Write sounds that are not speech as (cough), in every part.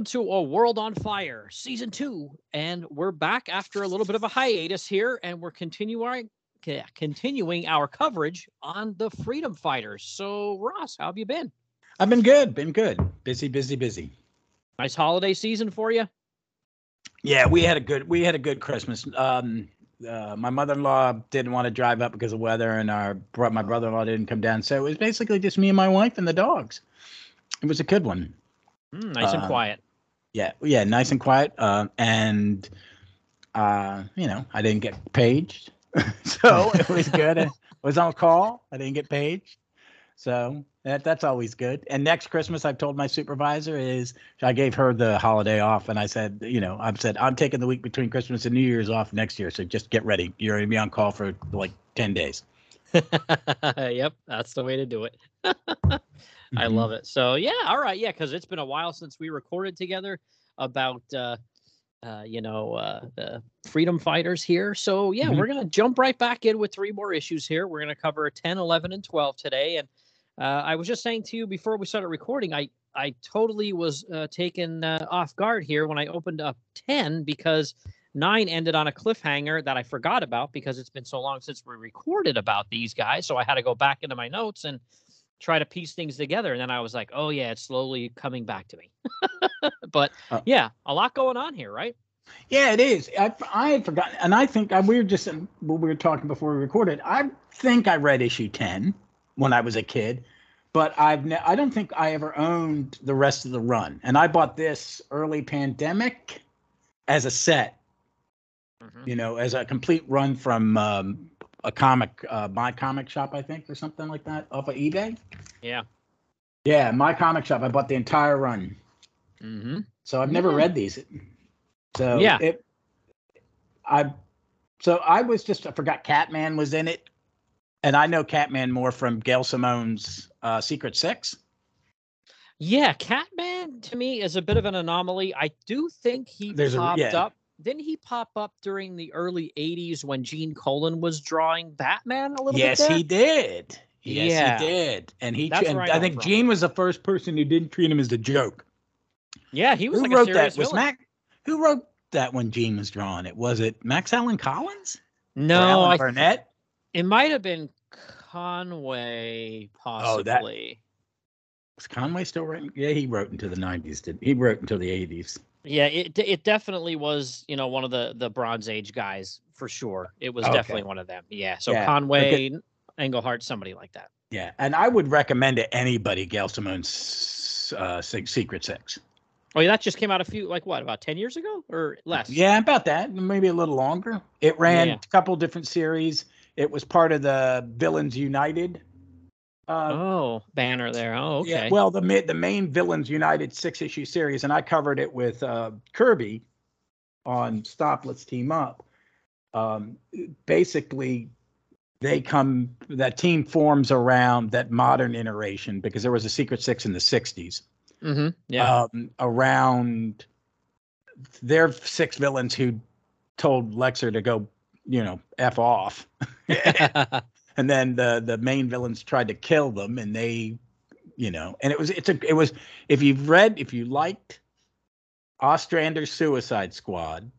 Welcome to A World on Fire, Season 2. And we're back after a little bit of a hiatus here, and we're continuing continuing our coverage on the freedom fighters. So, Ross, how have you been? I've been good, been good. Busy, busy, busy. Nice holiday season for you? Yeah, we had a good we had a good Christmas. Um uh, my mother-in-law didn't want to drive up because of weather, and our my brother-in-law didn't come down. So it was basically just me and my wife and the dogs. It was a good one. Mm, nice and uh, quiet. Yeah, yeah, nice and quiet. Uh, and uh, you know, I didn't get paged, (laughs) so it was good. I was on call. I didn't get paged, so that that's always good. And next Christmas, I've told my supervisor is I gave her the holiday off, and I said, you know, I've said I'm taking the week between Christmas and New Year's off next year, so just get ready. You're gonna be on call for like ten days. (laughs) yep, that's the way to do it. (laughs) I mm-hmm. love it. So yeah, all right, yeah, because it's been a while since we recorded together about uh, uh, you know uh, the freedom fighters here. So yeah, mm-hmm. we're gonna jump right back in with three more issues here. We're gonna cover 10, 11, and 12 today. And uh, I was just saying to you before we started recording, I I totally was uh, taken uh, off guard here when I opened up 10 because nine ended on a cliffhanger that I forgot about because it's been so long since we recorded about these guys. So I had to go back into my notes and try to piece things together. And then I was like, oh, yeah, it's slowly coming back to me. (laughs) but uh, yeah, a lot going on here, right? Yeah, it is. I, I had forgotten. And I think I, uh, we were just, when we were talking before we recorded, I think I read issue 10 when I was a kid. But I've ne- I don't think I ever owned the rest of the run, and I bought this early pandemic as a set, mm-hmm. you know, as a complete run from um, a comic, uh, my comic shop, I think, or something like that, off of eBay. Yeah. Yeah, my comic shop. I bought the entire run. Mm-hmm. So I've never yeah. read these. So yeah, it, I. So I was just I forgot Catman was in it, and I know Catman more from Gail Simone's uh, Secret Six. Yeah, Catman to me is a bit of an anomaly. I do think he There's popped a, yeah. up didn't he pop up during the early 80s when Gene Colan was drawing Batman a little yes, bit? Yes, he did. Yes, yeah. he did. And he and I, I think Gene was the first person who didn't treat him as a joke. Yeah, he was who like wrote that? Was Mac who wrote that when Gene was drawing it? Was it Max Allan Collins? No, I, Burnett. It might have been Conway, possibly. Oh, that, was Conway still writing? Yeah, he wrote into the '90s. Did he wrote until the '80s? Yeah, it it definitely was, you know, one of the the Bronze Age guys for sure. It was okay. definitely one of them. Yeah. So yeah. Conway, okay. Englehart, somebody like that. Yeah, and I would recommend to anybody Gail Simone's uh, Secret Six. Oh, yeah, that just came out a few, like what, about ten years ago or less? Yeah, about that, maybe a little longer. It ran yeah. a couple different series. It was part of the Villains United uh, oh, banner there. Oh, okay. Yeah, well, the the main Villains United six issue series, and I covered it with uh, Kirby on Stop Let's Team Up. Um, basically, they come that team forms around that modern iteration because there was a Secret Six in the '60s. Mm-hmm. Yeah. Um, around their six villains who told Lexer to go, you know, f off. (laughs) (laughs) and then the the main villains tried to kill them and they you know and it was it's a it was if you've read if you liked ostrander's suicide squad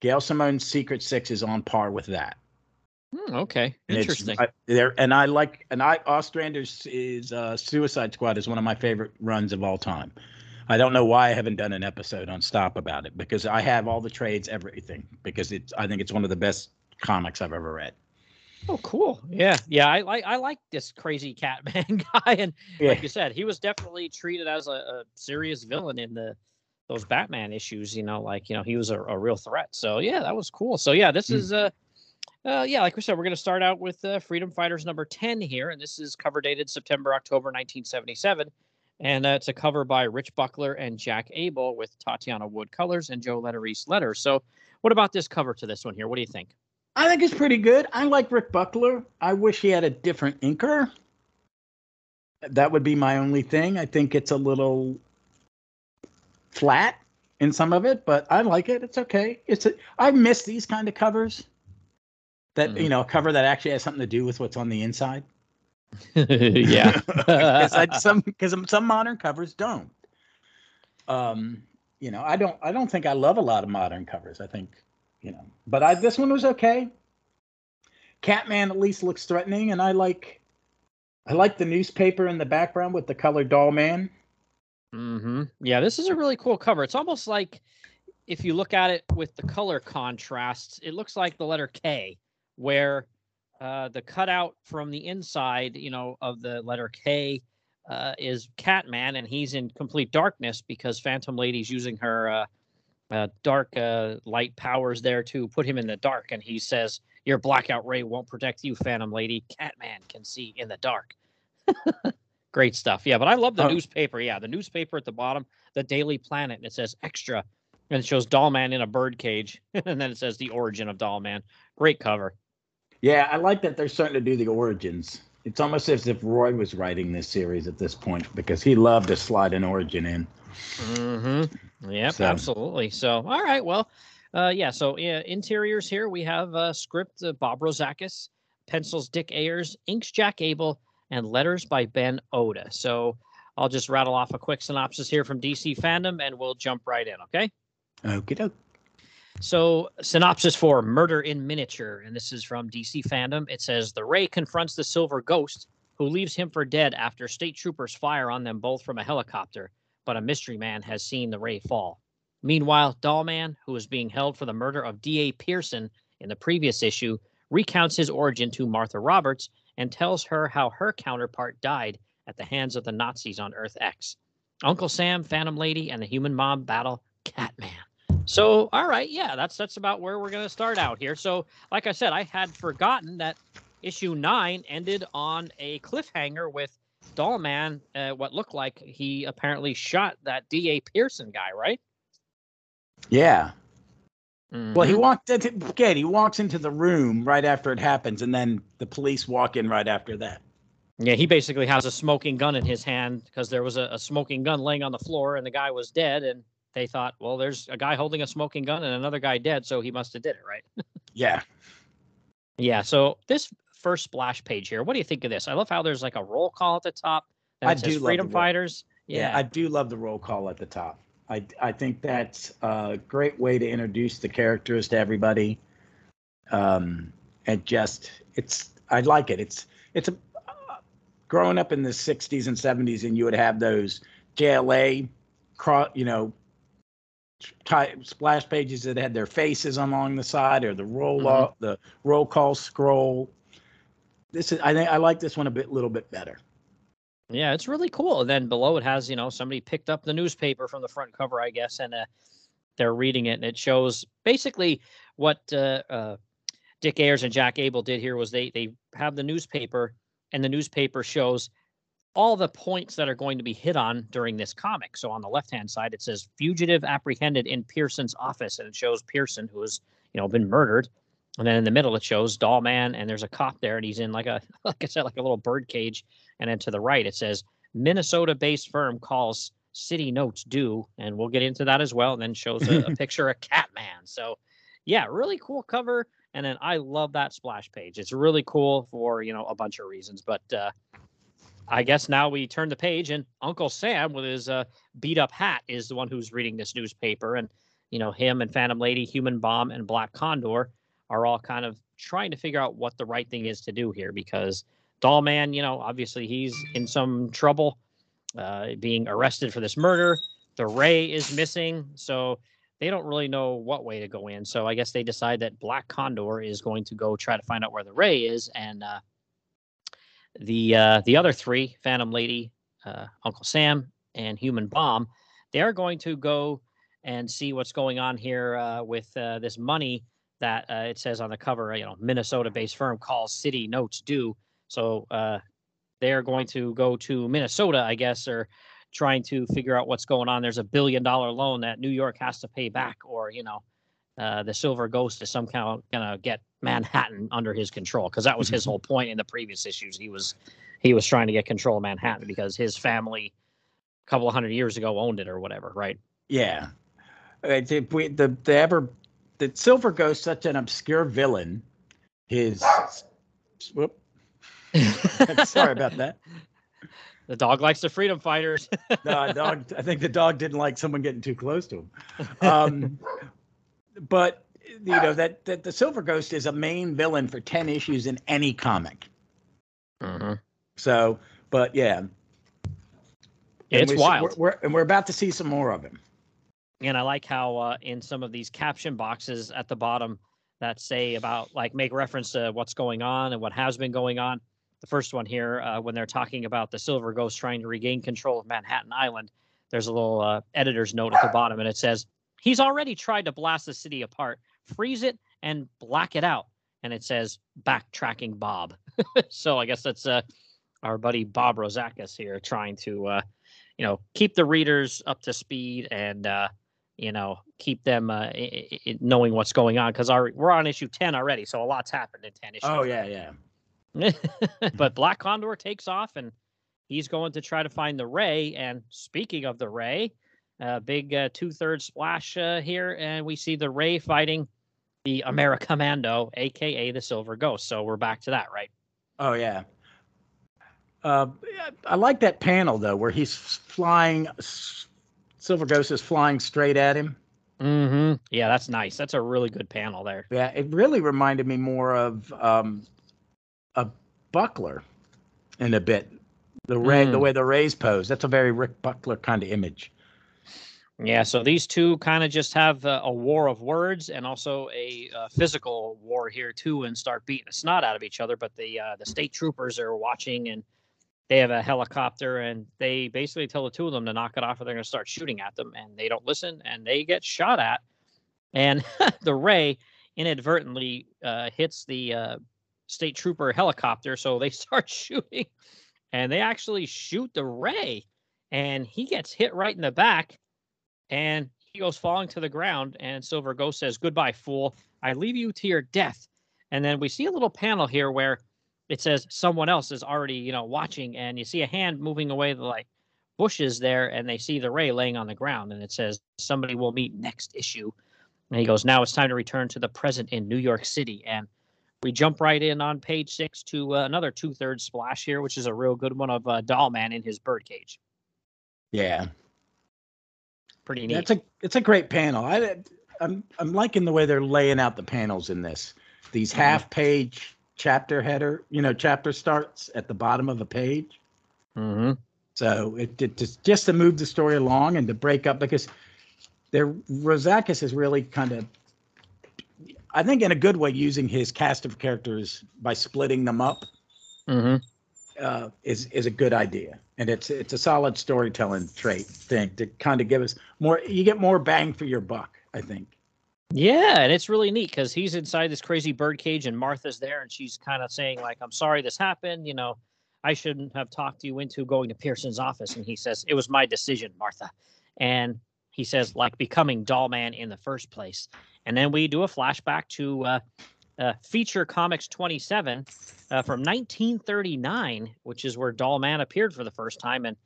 gail simone's secret six is on par with that. Hmm, okay. Interesting. I, there and i like and i ostrander's is uh, suicide squad is one of my favorite runs of all time. I don't know why i haven't done an episode on stop about it because i have all the trades everything because it's i think it's one of the best comics i've ever read Oh, cool. Yeah, yeah. I like I like this crazy Catman (laughs) guy, and yeah. like you said, he was definitely treated as a, a, serious villain in the those Batman issues. You know, like you know, he was a, a real threat. So yeah, that was cool. So yeah, this mm. is uh, uh, yeah, like we said, we're going to start out with uh, Freedom Fighters number ten here, and this is cover dated September October 1977. And uh, it's a cover by Rich Buckler and Jack Abel with Tatiana Wood colors and Joe Letterese letters. So, what about this cover to this one here? What do you think? I think it's pretty good. I like Rick Buckler. I wish he had a different inker. That would be my only thing. I think it's a little flat in some of it, but I like it. It's okay. It's a, I miss these kind of covers. That mm-hmm. you know, a cover that actually has something to do with what's on the inside. (laughs) yeah, (laughs) because some because some modern covers don't. Um, you know, I don't I don't think I love a lot of modern covers. I think, you know, but I this one was okay. Catman at least looks threatening, and I like I like the newspaper in the background with the colored doll man. Mm-hmm. Yeah, this is a really cool cover. It's almost like if you look at it with the color contrasts, it looks like the letter K, where uh, the cutout from the inside, you know, of the letter K uh, is Catman, and he's in complete darkness because Phantom Lady's using her uh, uh dark uh, light powers there to put him in the dark, and he says, "Your blackout ray won't protect you, Phantom Lady. Catman can see in the dark." (laughs) Great stuff. Yeah, but I love the oh. newspaper. Yeah, the newspaper at the bottom, the Daily Planet, and it says extra, and it shows Dollman in a bird cage, (laughs) and then it says the origin of Dollman. Great cover. Yeah, I like that they're starting to do the origins. It's almost as if Roy was writing this series at this point because he loved to slide an origin in. Mm-hmm. Yep, so. absolutely. So, all right, well, uh, yeah. So, yeah, interiors here we have uh, script uh, Bob Rozakis, pencils Dick Ayers, inks Jack Abel, and letters by Ben Oda. So I'll just rattle off a quick synopsis here from DC Fandom and we'll jump right in, okay? Okay, doke. So, synopsis for Murder in Miniature, and this is from DC Fandom. It says The Ray confronts the Silver Ghost, who leaves him for dead after state troopers fire on them both from a helicopter, but a mystery man has seen the Ray fall. Meanwhile, Dollman, who is being held for the murder of D.A. Pearson in the previous issue, recounts his origin to Martha Roberts and tells her how her counterpart died at the hands of the Nazis on Earth X. Uncle Sam, Phantom Lady, and the human bomb battle Catman. So, all right, yeah, that's that's about where we're to start out here. So, like I said, I had forgotten that issue nine ended on a cliffhanger with Dollman. Uh, what looked like he apparently shot that D.A. Pearson guy, right? Yeah, Mm-hmm. Well, he mm-hmm. walked into again. He walks into the room right after it happens, and then the police walk in right after that. Yeah, he basically has a smoking gun in his hand because there was a, a, smoking gun laying on the floor, and the guy was dead. And they thought, well, there's a guy holding a smoking gun and another guy dead, so he must have did it, right? yeah. (laughs) Yeah. So this first splash page here, what do you think of this? I love how there's like a roll call at the top. I do Freedom Fighters. Yeah. yeah, I do love the roll call at the top. I, I think that's a great way to introduce the characters to everybody. Um, and just it's I like it. It's it's a uh, growing up in the 60s and 70s, and you would have those JLA, you know, type splash pages that had their faces along the side or the roll mm-hmm. the roll call scroll. This is I think I like this one a bit little bit better. Yeah, it's really cool. And then below it has, you know, somebody picked up the newspaper from the front cover, I guess, and uh, they're reading it, and it shows basically what uh, uh, Dick Ayers and Jack Abel did here was they they have the newspaper, and the newspaper shows all the points that are going to be hit on during this comic. So on the left hand side, it says fugitive apprehended in Pearson's office, and it shows Pearson who has you know been murdered. And then in the middle, it shows Doll Man, and there's a cop there, and he's in like a, (laughs) like I said, like a little bird cage. And then to the right, it says Minnesota-based firm calls city notes due, and we'll get into that as well. And then shows a, a (laughs) picture of Catman. So, yeah, really cool cover. And then I love that splash page. It's really cool for you know a bunch of reasons. But uh, I guess now we turn the page, and Uncle Sam with his uh, beat up hat is the one who's reading this newspaper, and you know him and Phantom Lady, Human Bomb, and Black Condor are all kind of trying to figure out what the right thing is to do here because Dollman, you know, obviously he's in some trouble, uh, being arrested for this murder. The Ray is missing, so they don't really know what way to go in. So I guess they decide that Black Condor is going to go try to find out where the Ray is, and uh, the uh, the other three, Phantom Lady, uh, Uncle Sam, and Human Bomb, they are going to go and see what's going on here uh, with uh, this money that uh, it says on the cover, you know, Minnesota-based firm calls city notes due. So uh, they're going to go to Minnesota, I guess, or trying to figure out what's going on. There's a billion-dollar loan that New York has to pay back, or you know, uh, the Silver Ghost is somehow gonna get Manhattan under his control because that was his (laughs) whole point in the previous issues. He was he was trying to get control of Manhattan because his family, a couple of hundred years ago, owned it or whatever, right? Yeah. Uh, the, the, the ever that Silver Ghost such an obscure villain. His whoop. (laughs) Sorry about that. the dog likes the freedom fighters. (laughs) no, dog. I think the dog didn't like someone getting too close to him. Um, but you know that that the Silver Ghost is a main villain for ten issues in any comic. Mm-hmm. So, but yeah, it's we, wild. We're, we're, and we're about to see some more of him. And I like how uh, in some of these caption boxes at the bottom that say about like make reference to what's going on and what has been going on. The first one here, uh, when they're talking about the Silver Ghost trying to regain control of Manhattan Island, there's a little uh, editor's note at the bottom, and it says he's already tried to blast the city apart, freeze it, and black it out. And it says backtracking Bob. (laughs) so I guess that's uh, our buddy Bob Rozakis here trying to, uh, you know, keep the readers up to speed and uh, you know keep them uh, I- I- knowing what's going on because our we're on issue 10 already so a lot's happened in 10 issues Oh yeah, yeah. (laughs) (laughs) but black condor takes off and he's going to try to find the ray and speaking of the ray uh, big uh, two-thirds splash uh, here and we see the ray fighting the americommando aka the silver ghost so we're back to that right Oh yeah. Uh, I like that panel though, where he's flying. Silver Ghost is flying straight at him. mm-hmm. yeah that's nice that's a really good panel there Yeah, it really reminded me more of um, a Buckler in a bit. The ray, the Mm. way the rays pose. That's a very Rick Buckler kind of image. Yeah, so these two kind of just have uh, a war of words and also a uh, physical war here too, and start beating the snot out of each other. But the uh, the state troopers are watching, and they have a helicopter, and they basically tell the two of them to knock it off, or they're going to start shooting at them, and they don't listen, and they get shot at, and (laughs) the ray inadvertently uh, hits the uh, state trooper helicopter, so they (laughs) start shooting, and they actually shoot the ray, and he gets hit right in the back and he goes falling to the ground and silver ghost says goodbye fool. I leave you to your death. And then we see a little panel here where it says someone else is already you know watching and you see a hand moving away the like bushes there and they see the ray laying on the ground and it says somebody will meet next issue and he goes now it's time to return to the present in new york city and we jump right in on page six to uh, another two-thirds splash here which is a real good one of uh, dollman in his birdcage Yeah, pretty neat that's a it's a great panel. I I'm I'm liking the way they're laying out the panels in this. These Mhm. half page chapter header, you know, chapter starts at the bottom of a page. mm-hmm. So it, it just just to move the story along and to break up because there Rozakis is really kind of I think in a good way using his cast of characters by splitting them up Mm-hmm. uh, is is a good idea. And it's it's a solid storytelling trait thing to kind of give us more you get more bang for your buck, I think. Yeah, and it's really neat because he's inside this crazy bird cage, and Martha's there, and she's kind of saying like, "I'm sorry this happened. You know, I shouldn't have talked you into going to Pearson's office." And he says, "It was my decision, Martha." And he says, like becoming Doll Man in the first place. And then we do a flashback to uh, uh, Feature Comics 27 uh, from 1939, which is where Doll Man appeared for the first time, and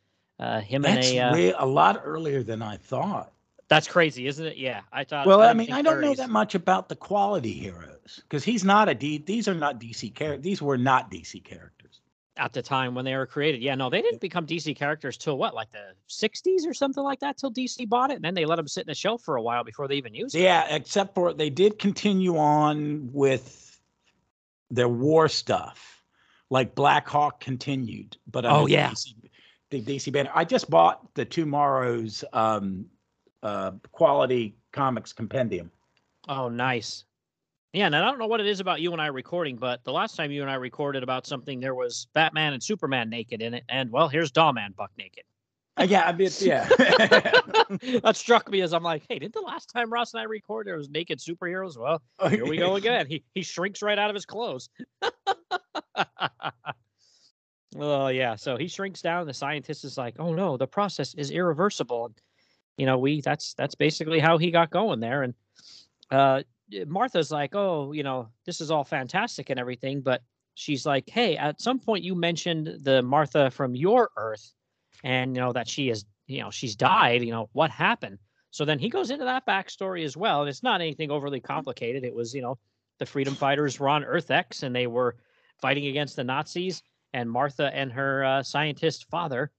uh, him That's and a. Uh, way, a lot earlier than I thought. That's crazy, isn't it? Yeah, I thought. Well, I didn't mean, I don't know that much about the quality heroes because he's not a D. These are not DC characters. These were not DC characters. at the time when they were created. Yeah, no, they didn't become DC characters till what, like the 60s or something like that, till DC bought it. And then they let them sit in the shelf for a while before they even used it. Yeah, except for they did continue on with their war stuff, like Blackhawk continued. But Oh, yeah. DC, the DC banner. I just bought the Tomorrow's um, uh, quality comics compendium. Oh, nice. Yeah, and I don't know what it is about you and I recording, but the last time you and I recorded about something, there was Batman and Superman naked in it. And well, here's Dollman buck naked. Uh, yeah, I mean, yeah. (laughs) that struck me as I'm like, hey, didn't the last time Ross and I recorded there was naked superheroes? Well, here we go again. He he shrinks right out of his clothes. (laughs) well, yeah, so he shrinks down. The scientist is like, "Oh no, the process is irreversible." You know, we that's that's basically how he got going there. And uh, Martha's like, "Oh, you know, this is all fantastic and everything," but she's like, "Hey, at some point you mentioned the Martha from your Earth, and you know that she is, you know, she's died. You know, what happened?" So then he goes into that backstory as well, and it's not anything overly complicated. It was, you know, the freedom fighters were on Earth X and they were fighting against the Nazis, and Martha and her uh, scientist father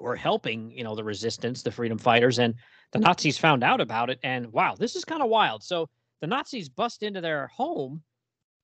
were helping, you know, the resistance, the freedom fighters, and the Nazis found out about it. And wow, this is kind of wild. So the Nazis bust into their home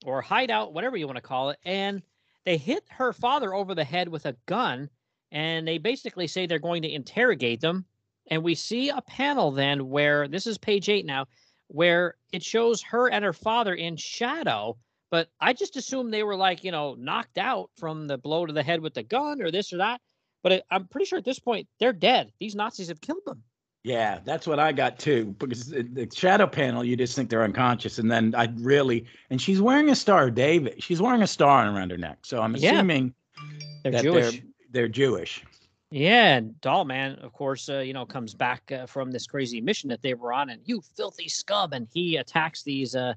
or hideout, whatever you want to call it, and they hit her father over the head with a gun. And they basically say they're going to interrogate them. And we see a panel then where this is page eight now, where it shows her and her father in shadow. But I just assumed they were like, you know, knocked out from the blow to the head with the gun or this or that. But it, I'm pretty sure at this point they're dead. These Nazis have killed them. Yeah, that's what I got too. Because the shadow panel, you just think they're unconscious, and then I really and she's wearing a star, David. She's wearing a star around her neck, so I'm Yeah. assuming They're that Jewish. they're they're Jewish. Yeah, and Doll Man, of course, uh, you know, comes back uh, from this crazy mission that they were on, and you filthy scum, and he attacks these uh,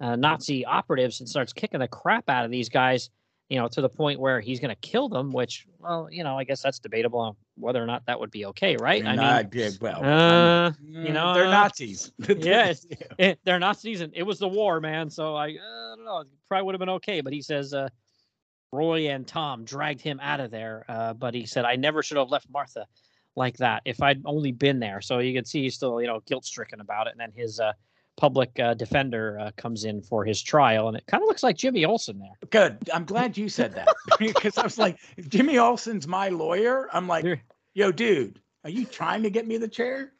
uh, Nazi operatives and starts kicking the crap out of these guys, you know, to the point where he's going to kill them. Which, well, you know, I guess that's debatable on whether or not that would be okay, right? I And mean, well. uh, you know, they're Nazis. (laughs) (laughs) yeah, (laughs) eh, they're Nazis, and it was the war, man. So I, uh, I don't know, probably would have been okay. But he says uh, Roy and Tom dragged him out of there. Uh, but he said I never should have left Martha like that if I'd only been there. So you can see he's still, you know, guilt stricken about it. And then his uh, public uh, defender uh, comes in for his trial, and it kind of looks like Jimmy Olsen there. Good. I'm glad you said that (laughs) because I was like, if Jimmy Olsen's my lawyer, I'm like, yo, dude, are you trying to get me the chair?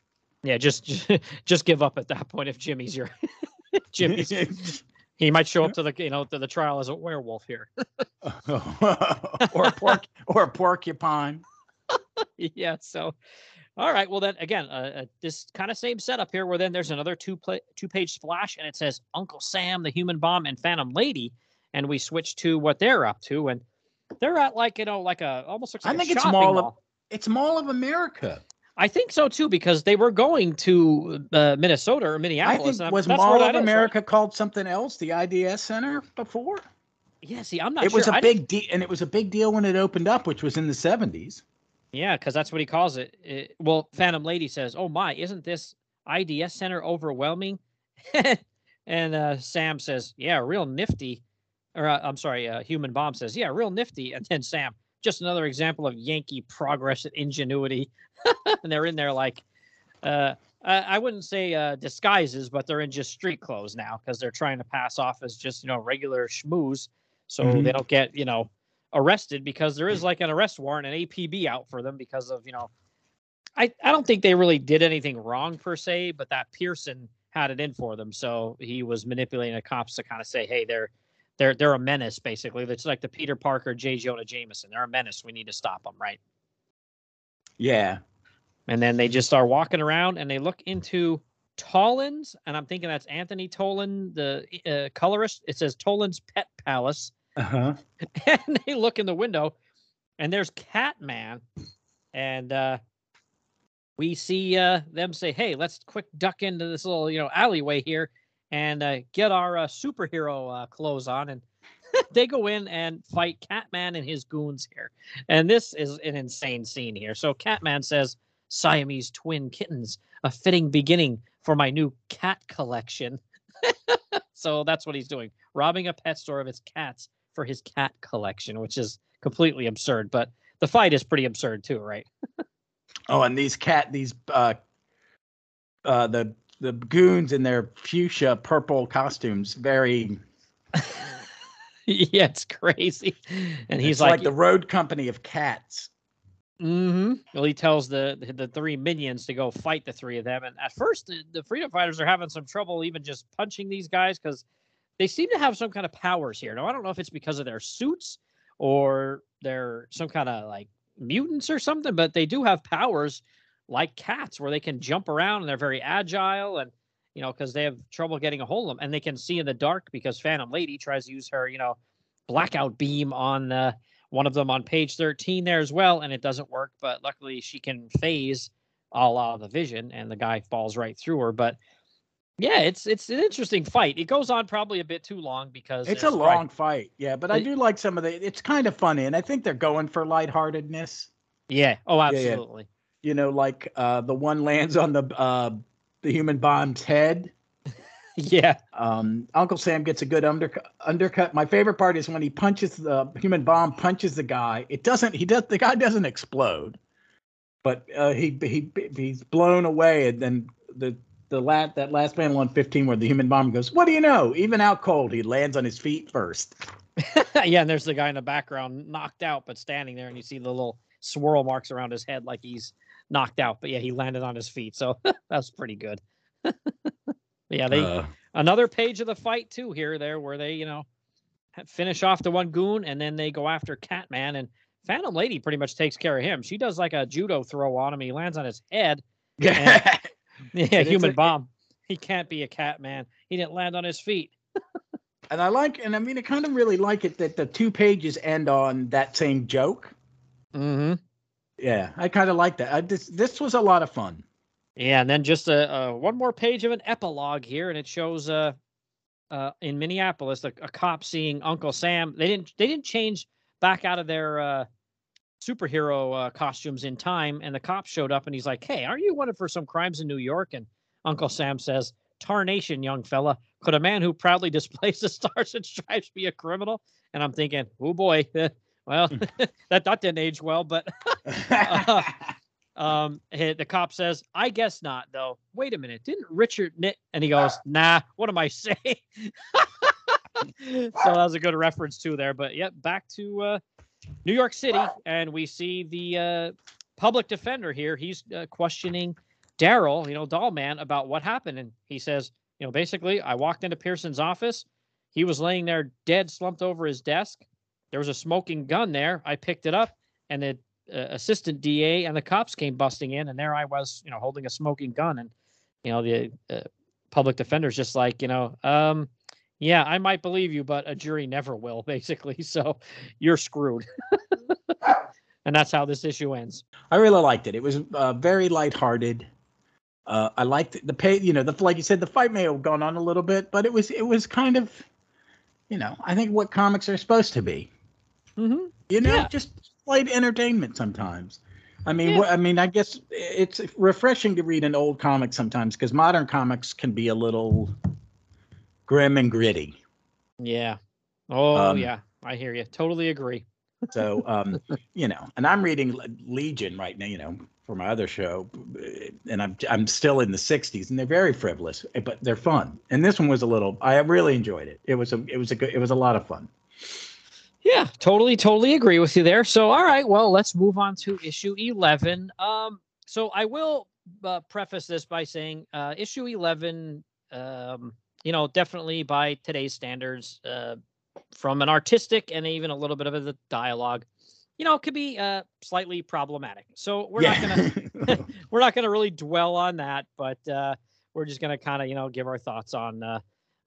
Yeah, just (laughs) just give up at that point if Jimmy's your (laughs) Jimmy's. He might show up to the you know to the trial as a werewolf here. or a porc or a porcupine. yeah. So, all right. Well, then again, uh, uh, this kind of same setup here, where then there's another two play, two page splash, and it says Uncle Sam, the Human Bomb, and Phantom Lady, and we switch to what they're up to, and they're at like you know like a almost looks I like a think it's Mall of- mall. It's Mall of America. I think so too because they were going to uh, Minnesota or I Minneapolis. think and I'm- was Mall of is, right? America called something else, the IDS Center before. Yeah. See, I'm not. It sure. was a I big deal, and it was a big deal when it opened up, which was in the 70s. Yeah, because that's what he calls it. It- Well, Phantom Lady says, "Oh my, isn't this IDS center overwhelming?" (laughs) and uh, Sam says, "Yeah, real nifty." Or uh, I'm sorry, uh, Human Bomb says, "Yeah, real nifty." And then Sam, just another example of Yankee progress and ingenuity. (laughs) and they're in there like, uh, I, I wouldn't say uh, disguises, but they're in just street clothes now because they're trying to pass off as just you know regular schmooze, so they Mhm. don't get you know arrested because there is like an arrest warrant and APB out for them because of you know I I don't think they really did anything wrong per se, but that Pearson had it in for them, so he was manipulating the cops to kind of say, hey, they're they're they're a menace basically. It's like the Peter Parker, J. Jonah Jameson. They're a menace. We need to stop them, right? Yeah. And then they just start walking around and they look into Tollins, and I'm thinking that's Anthony Tollin, the uh, colorist. It says Tollin's Pet Palace. Uh-huh. (laughs) and they look in the window and there's catman. And uh we see uh them say hey let's quick duck into this little you know alleyway here and uh, get our uh, superhero uh, clothes on. And (laughs) they go in and fight catman and his goons here. And this is an insane scene here. So catman says siamese twin kittens a fitting beginning for my new cat collection. (laughs) So that's what he's doing robbing a pet store of its cats for his cat collection, which is completely absurd. But the fight is pretty absurd too, right? (laughs) Oh, and these cat, these uh, uh, the the goons in their fuchsia purple costumes, very. yeah, it's crazy. And he's it's like, like the road company of cats. Mm-hmm. well, he tells the the three minions to go fight the three of them. And at first, the, the freedom fighters are having some trouble even just punching these guys because they seem to have some kind of powers here. Now, I don't know if it's because of their suits or they're some kind of like mutants or something, but they do have powers like cats where they can jump around and they're very agile and you know because they have trouble getting a hold of them and they can see in the dark because Phantom Lady tries to use her you know blackout beam on uh, one of them on page 13 there as well and it doesn't work but luckily she can phase a la the vision and the guy falls right through her but yeah it's it's an interesting fight it goes on probably a bit too long because It's a long fight, yeah, but I do like some of the. It's kind of funny, and I think they're going for lightheartedness. yeah oh yeah. absolutely You know, like uh, the one lands on the uh, the human bomb's head, (laughs) Yeah. Um, Uncle Sam gets a good undercut. Undercut. My favorite part is when he punches the human bomb, punches the guy. It doesn't. He does. The guy doesn't explode, but uh, he he he's blown away, and then the the last that last panel on 15 where the human bomb goes, "What do you know? Even out cold, he lands on his feet first. (laughs) yeah, and there's the guy in the background knocked out, but standing there, and you see the little swirl marks around his head like he's knocked out. But yeah, he landed on his feet, so (laughs) that's pretty good. (laughs) yeah, they uh, another page of the fight too here, there where they you know finish off the one goon, and then they go after Catman, and Phantom Lady pretty much takes care of him. She does like a judo throw on him. He lands on his head. Yeah, yeah, human a, bomb. He can't be a cat man. He didn't land on his feet. (laughs) and I like, and I mean, I kind of really like it that the two pages end on that same joke. Mm-hmm. Yeah, I kind of like that. I, this this was a lot of fun. Yeah, and then just a, a, one more page of an epilogue here, and it shows uh, uh in Minneapolis a, a, cop seeing Uncle Sam. They didn't they didn't change back out of their uh, superhero uh, costumes in time, and the cop showed up and he's like, "Hey, aren't you wanted for some crimes in New York?" And Uncle Sam says, "Tarnation, young fella, could a man who proudly (laughs) displays the stars and stripes be a criminal?" And I'm thinking, "Oh boy." (laughs) well, (laughs) that that didn't age well, but uh, um, the cop says, "I guess not, though." Wait a minute, didn't Richard knit? And he goes, "Nah, what am I saying?" so that was a good reference too there. But yep, back to uh, New York City, and we see the uh, public defender here. He's uh, questioning Darrel, you know, Doll Man, about what happened, and he says, you know, basically, I walked into Pearson's office. He was laying there dead, slumped over his desk. There was a smoking gun there. I picked it up, and the uh, assistant DA and the cops came busting in, and there I was, you know, holding a smoking gun, and you know, the uh, public defender's just like, you know, um, yeah, I might believe you, but a jury never will, (laughs) basically. So you're screwed. (laughs) and that's how this issue ends. I really liked it. It was uh, very lighthearted. Uh, I liked the pay. You know, the like you said, the fight may have gone on a little bit, but it was it was kind of, you know, I think what comics are supposed to be. Mm-hmm. You know, yeah. just light entertainment sometimes. I mean, yeah. I mean, I guess it's refreshing to read an old comic sometimes because modern comics can be a little grim and gritty. Yeah. Oh um, yeah, I hear you. Totally agree. (laughs) so um, you know, and I'm reading Legion right now. You know, for my other show, and I'm I'm still in the '60s, and they're very frivolous, but they're fun. And this one was a little. I really enjoyed it. It was a it was a good it was a lot of fun. Yeah, totally, totally agree with you there. So, all right, well, let's move on to issue 11. Um, so I will uh, preface this by saying uh, issue 11 um, you know, definitely by today's standards, uh, from an artistic and even a little bit of a dialogue, you know, could be uh, slightly problematic. So we're yeah. not gonna (laughs) we're not gonna really dwell on that, but uh, we're just gonna kind of you know give our thoughts on uh,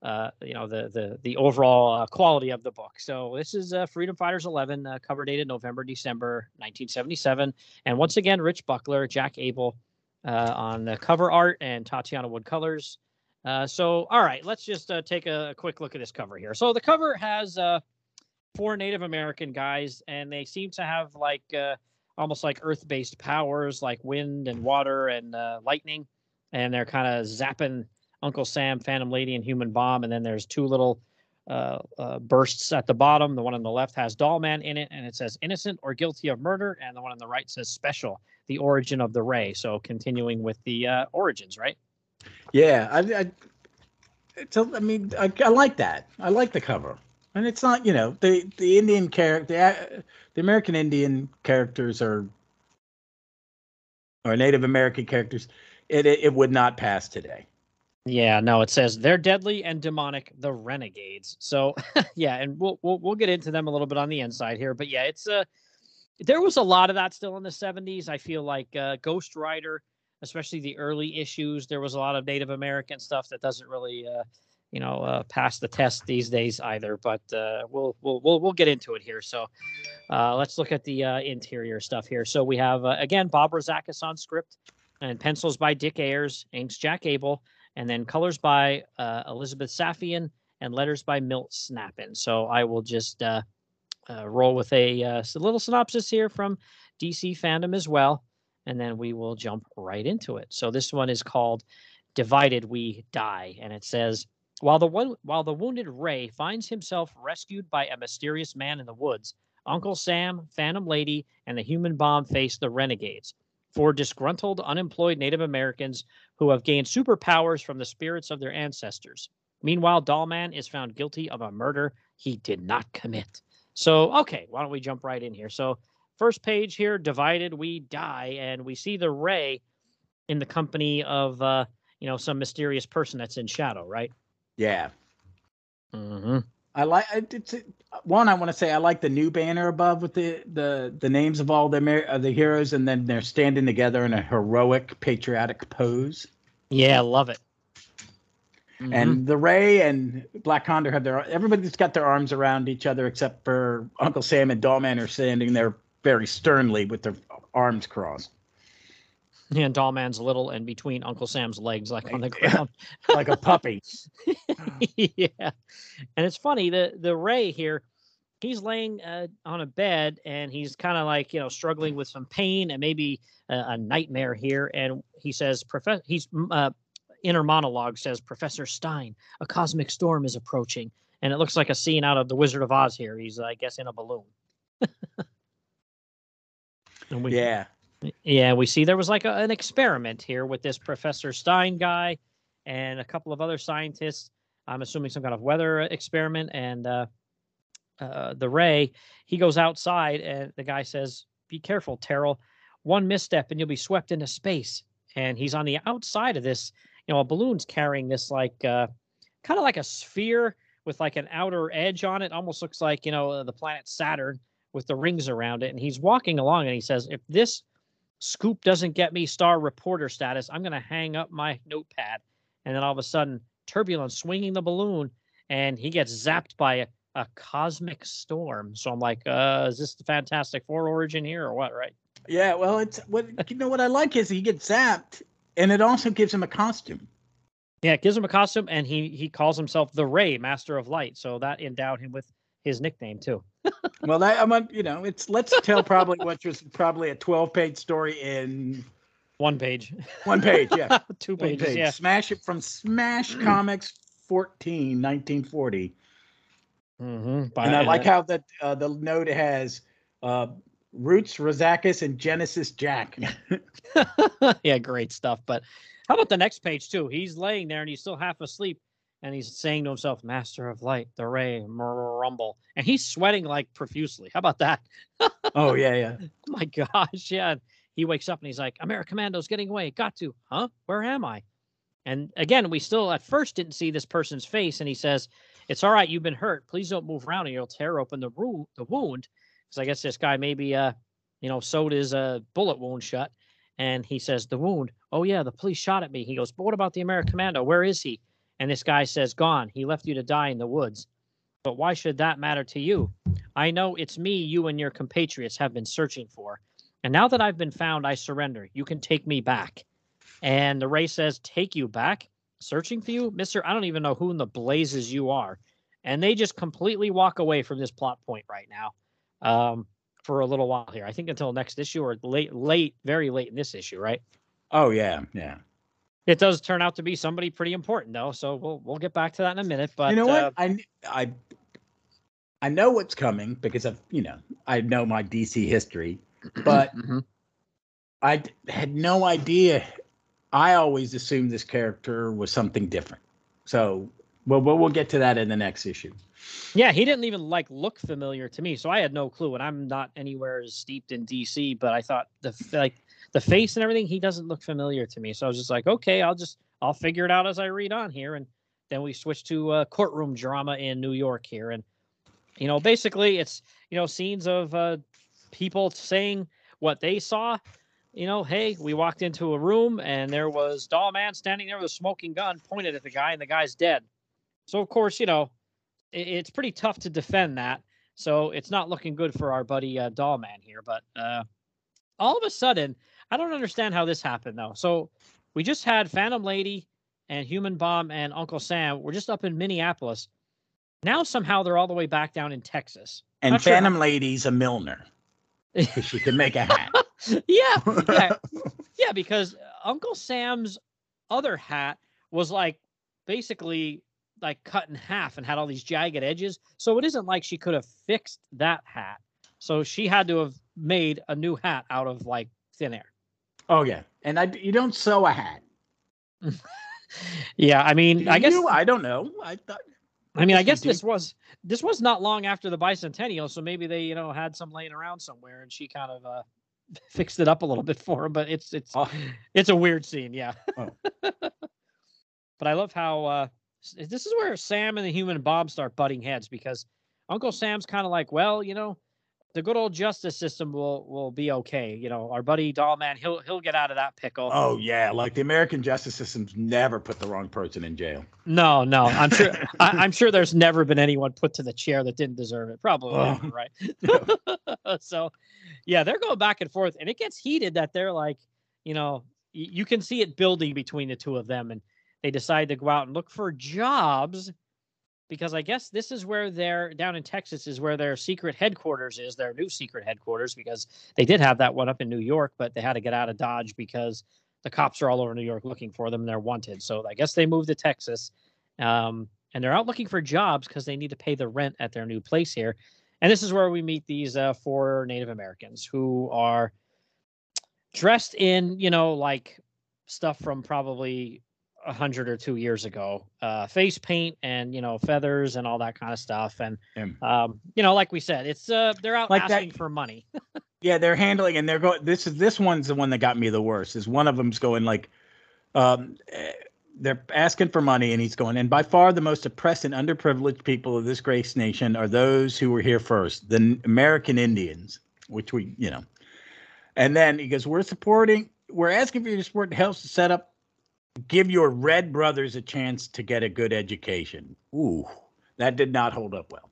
uh, you know the the the overall uh, quality of the book. So this is uh, Freedom Fighters 11, uh, cover dated November December 1977, and once again Rich Buckler, Jack Abel uh, on the cover art, and Tatiana Wood colors. Uh, so, all right, let's just uh, take a, a, quick look at this cover here. So the cover has uh, four Native American guys, and they seem to have like uh, almost like Earth-based powers, like wind and water and uh, lightning, and they're kind of zapping Uncle Sam, Phantom Lady, and Human Bomb. And then there's two little bursts at the bottom. The one on the left has Doll Man in it, and it says "innocent or guilty of murder," and the one on the right says "special," the origin of the ray. So continuing with the origins, right? Yeah, I, mean, I, I like that. I like the cover, and it's not, you know, the the Indian character, the, the American Indian characters are, or Native American characters. It, it it would not pass today. Yeah, no, it says they're deadly and demonic, the renegades. So (laughs) yeah, and we'll we'll we'll get into them a little bit on the inside here, but yeah, it's a. Uh, there was a lot of that still in the 70s. I feel like uh, Ghost Rider especially the early issues. There was a lot of Native American stuff that doesn't really, uh, you know, uh, pass the test these days either. But uh, we'll we'll we'll we'll get into it here. So uh, let's look at the uh, interior stuff here. So we have uh, again Bob Rozakis on script, and pencils by Dick Ayers, inks Jack Abel, and then colors by Elizabeth Safian, and letters by Milt Snappin. So I will just roll with a, a little synopsis here from DC fandom as well and then we will jump right into it. So this one is called Divided We Die, and it says While the one while the wounded Ray finds himself rescued by a mysterious man in the woods, Uncle Sam, Phantom Lady, and the human bomb face the renegades. Four disgruntled, unemployed Native Americans who have gained superpowers from the spirits of their ancestors. Meanwhile, Dollman is found guilty of a murder he did not commit. So, okay, why don't we jump right in here? So, first page here, divided, we die, and we see the Ray in the company of, uh, you know, some mysterious person that's in shadow, right? Yeah. Mm-hmm. I like it's one. I want to say I like the new banner above with the the the names of all the of the heroes, and then they're standing together in a heroic, patriotic pose. Yeah, I love it. Mm-hmm. And the Ray and Black Condor have their everybody's got their arms around each other except for Uncle Sam and Dollman are standing there very sternly with their arms crossed. Yeah, and Dollman's little and between Uncle Sam's legs, like on the ground, (laughs) like a puppy. (laughs) yeah, and it's funny the the Ray here, he's laying uh, on a bed and he's kind of like you know struggling with some pain and maybe a, a nightmare here, and he says, "Professor," he's uh, inner monologue says, "Professor Stein, a cosmic storm is approaching," and it looks like a scene out of The Wizard of Oz. Here, he's I guess in a balloon. (laughs) we, yeah, yeah, we see there was like a, an experiment here with this Professor Stein guy and a couple of other scientists. I'm assuming some kind of weather experiment. And uh, uh, the Ray, he goes outside and the guy says, Be careful, Terrill. One misstep and you'll be swept into space. And he's on the outside of this, you know, a balloon's carrying this like uh, kind of like a sphere with like an outer edge on it. Almost looks like, you know, the planet Saturn with the rings around it. And he's walking along and he says, If this Scoop doesn't get me star reporter status. I'm going to hang up my notepad. And then all of a sudden, turbulence swinging the balloon, and he gets zapped by a, a cosmic storm. So I'm like, uh, is this the Fantastic Four origin here or what? Right? Yeah. Well, it's what you know. What I like is he gets zapped, and it also gives him a costume. Yeah, it gives him a costume, and he he calls himself the Ray, Master of Light. So that endowed him with his nickname too. Well, that I'm, a, you know, it's let's tell probably what was probably a 12 page story in one page. One page, yeah. (laughs) Two pages, page. yeah. Smash it from Smash (clears throat) Comics 14, 1940. Mm-hmm. and I like how that uh, the note has uh, Roots, Rozakis, and Genesis Jack. (laughs) yeah, great stuff. But how about the next page too? He's laying there and he's still half asleep, and he's saying to himself, "Master of Light, the Ray, Rumble," and he's sweating like profusely. How about that? oh yeah, (laughs) yeah. My gosh, yeah. He wakes up and he's like, "Americommando's getting away. Got to, huh? Where am I?" And again, we still at first didn't see this person's face, and he says, "It's all right. You've been hurt. Please don't move around, or you'll tear open the ro- the wound." Because I guess this guy maybe, uh, you know, sewed his uh, bullet wound shut. And he says, "The wound. Oh yeah, the police shot at me." He goes, "But what about the Americommando? Where is he?" And this guy says, Gone. He left you to die in the woods. But why should that matter to you? I know it's me you and your compatriots have been searching for. And now that I've been found, I surrender. You can take me back. And the Ray says, Take you back? Searching for you? Mister, I don't even know who in the blazes you are. And they just completely walk away from this plot point right now um, for a little while here. I think until next issue or late, late, very late in this issue, right? Oh, yeah. Yeah. It does turn out to be somebody pretty important, though. So we'll we'll get back to that in a minute. But you know what? Uh, I I I know what's coming because of you know I know my DC history, but (clears throat) mm-hmm. I had no idea. I always assumed this character was something different. So well, we'll we'll get to that in the next issue. Yeah, he didn't even like look familiar to me, so I had no clue. And I'm not anywhere as steeped in DC, but I thought the like the face and everything, he doesn't look familiar to me. So I was just like, okay, I'll just I'll figure it out as I read on here. And then we switch to uh, courtroom drama in New York here, and you know, basically it's you know scenes of uh, people saying what they saw. You know, hey, we walked into a room and there was Doll Man standing there with a smoking gun pointed at the guy, and the guy's dead. So of course, you know, it, it's pretty tough to defend that. So it's not looking good for our buddy uh, Doll Man here. But uh, all of a sudden, I don't understand how this happened though. So we just had Phantom Lady and Human Bomb and Uncle Sam. We're just up in Minneapolis. Now somehow they're all the way back down in Texas. And Not Phantom sure Lady's a milliner. She can make a hat. (laughs) yeah, yeah, (laughs) yeah. Because Uncle Sam's other hat was like basically like cut in half and had all these jagged edges. So it isn't like she could have fixed that hat. So she had to have made a new hat out of like thin air. Oh yeah, and I you don't sew a hat. (laughs) yeah, I mean, Do I guess you? I don't know. I thought. I mean, I guess guess this was this was not long after the bicentennial, so maybe they you know had some laying around somewhere, and she kind of uh, (laughs) fixed it up a little bit for him. But it's it's Oh. it's a weird scene, yeah. Oh. (laughs) but I love how uh, this is where Sam and the human Bomb start butting heads because Uncle Sam's kind of like, well, you know, the good old justice system will will be okay. You know, our buddy Dollman, he'll he'll get out of that pickle. Oh yeah, like the American justice system's never put the wrong person in jail. No, no, I'm sure. (laughs) I, I'm sure there's never been anyone put to the chair that didn't deserve it. Probably Oh. never, right? (laughs) (laughs) so, yeah, they're going back and forth, and it gets heated. That they're like, you know, you can see it building between the two of them, and they decide to go out and look for jobs because I guess this is where they're down in Texas is where their secret headquarters is, their new secret headquarters, because they did have that one up in New York, but they had to get out of Dodge because the cops are all over New York looking for them and they're wanted. So I guess they moved to Texas. Um, and they're out looking for jobs because they need to pay the rent at their new place here. And this is where we meet these uh, four Native Americans who are dressed in, you know, like stuff from probably a hundred or two years ago, uh, face paint and you know feathers and all that kind of stuff. And um, you know, like we said, it's uh, they're out Like that- asking for money. (laughs) Yeah, they're handling and they're going. This is this one's the one that got me the worst. Is one of them's going like, um, eh, they're asking for money and he's going. And by far the most oppressed and underprivileged people of this great nation are those who were here first, the American Indians, which we, you know. And then he goes, "We're supporting. We're asking for your support to help set up, give your red brothers a chance to get a good education." Ooh, that did not hold up well.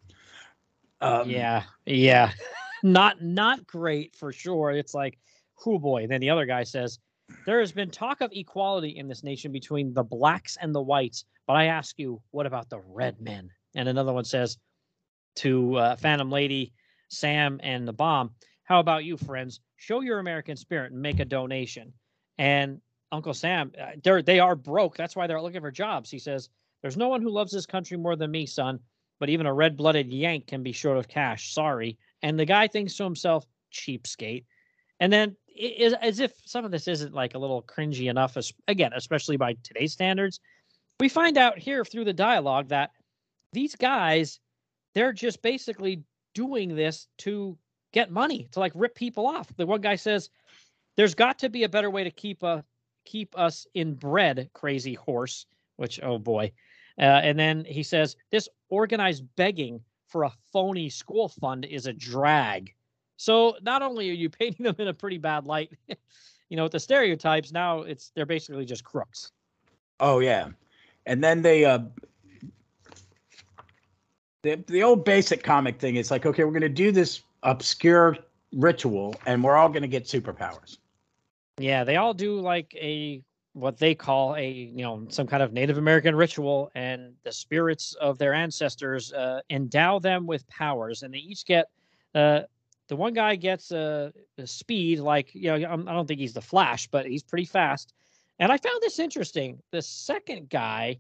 Um, yeah, yeah, (laughs) not not great for sure. It's like, oh boy. Then the other guy says, "There has been talk of equality in this nation between the blacks and the whites, but I ask you, what about the red men?" And another one says to uh, Phantom Lady, Sam, and the Bomb, "How about you, friends? Show your American spirit and make a donation." And Uncle Sam, uh, they're they are broke. That's why they're looking for jobs. He says, "There's no one who loves this country more than me, son." but even a red-blooded Yank can be short of cash. Sorry. And the guy thinks to himself, cheapskate. And then as if some of this isn't like a little cringy enough, as, again, especially by today's standards. We find out here through the dialogue that these guys, they're just basically doing this to get money, to like rip people off. The one guy says, "There's got to be a better way to keep a keep us in bread, crazy horse." Which, oh boy. Uh, and then he says, This organized begging for a phony school fund is a drag. So not only are you (laughs) painting them in a pretty bad light, (laughs) you know, with the stereotypes, now it's they're basically just crooks. Oh yeah, and then they uh, the the old basic comic thing is like, okay, we're gonna do this obscure ritual, and we're all gonna get superpowers. Yeah, they all do like a what they call a you know some kind of Native American ritual, and the spirits of their ancestors uh, endow them with powers, and they each get. Uh, the one guy gets a, a speed like you know I'm, I don't think he's the Flash, but he's pretty fast. And I found this interesting. The second guy,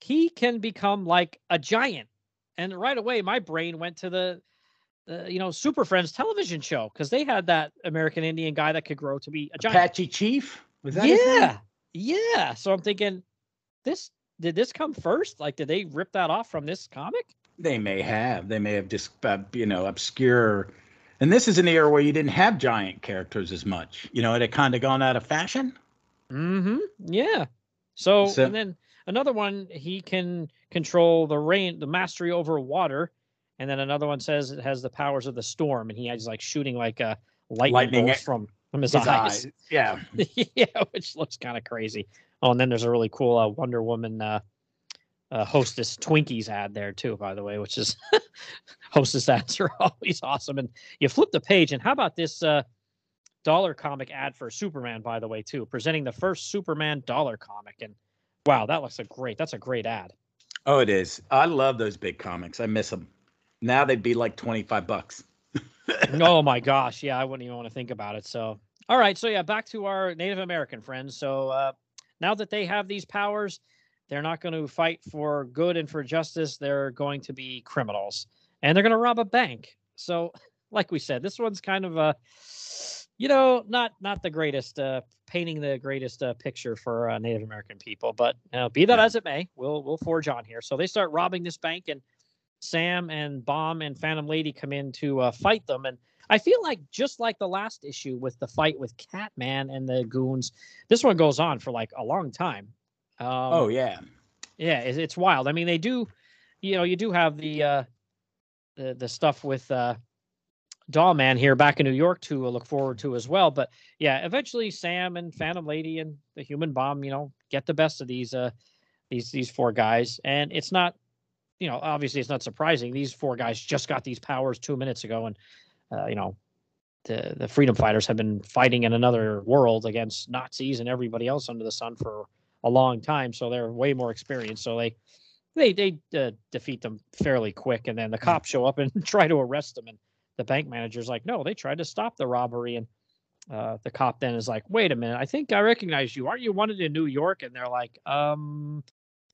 he can become like a giant, and right away my brain went to the uh, you know, Super Friends television show because they had that American Indian guy that could grow to be a giant. Apache Chief was that? yeah, yeah. So I'm thinking, this did this come first? Like, did they rip that off from this comic? They may have. They may have just uh, you know obscure. And this is an era where you didn't have giant characters as much. You know, it had kind of gone out of fashion. Mm-hmm. Yeah. So, So- and then another one, he can control the rain, the mastery over water. And then another one says it has the powers of the storm, and he has like shooting like a lightning, Lightning bolts from from his, His eyes. eyes. Yeah. (laughs) yeah, which looks kind of crazy. Oh, and then there's a really cool uh, Wonder Woman uh, uh, hostess Twinkies ad there too, by the way, which is (laughs) hostess ads are (laughs) always awesome. And you flip the page, and how about this uh, dollar comic ad for Superman, by the way, too, presenting the first Superman dollar comic. And wow, that looks a great. That's a great ad. Oh, it is. I love those big comics. I miss them. Now they'd be like twenty five bucks. (laughs) oh my gosh, yeah, I wouldn't even want to think about it. So, all right, so yeah, back to our Native American friends. So uh, now that they have these powers, They're not going to fight for good and for justice. They're going to be criminals and they're going to rob a bank. So, (laughs) like we said, this one's kind of a, you know, not not the greatest, uh, painting the greatest uh, picture for uh, Native American people. But uh, be that as it may, we'll we'll forge on here. So they start robbing this bank, and Sam and Bomb and Phantom Lady come in to uh, fight them. And I feel like just like the last issue with the fight with Catman and the goons, this one goes on for like a long time. Um, oh yeah, yeah, it's, it's wild. I mean, they do, you know, you do have the uh, the the stuff with uh, Doll Man here back in New York to look forward to as well. But yeah, eventually Sam and Phantom Lady and the Human Bomb, you know, get the best of these uh these these four guys, and it's not, you know, obviously it's not surprising. These four guys just got these powers two minutes ago, and uh, you know, the the freedom fighters have been fighting in another world against Nazis and everybody else under the sun for a long time, so they're way more experienced. So they they they uh, defeat them fairly quick, and then the cops show up and (laughs) try to arrest them, and the bank manager's like, "No, they tried to stop the robbery." And uh, the cop then is like, "Wait a minute, I think I recognize you. Aren't you wanted in New York?" And they're like, "Um,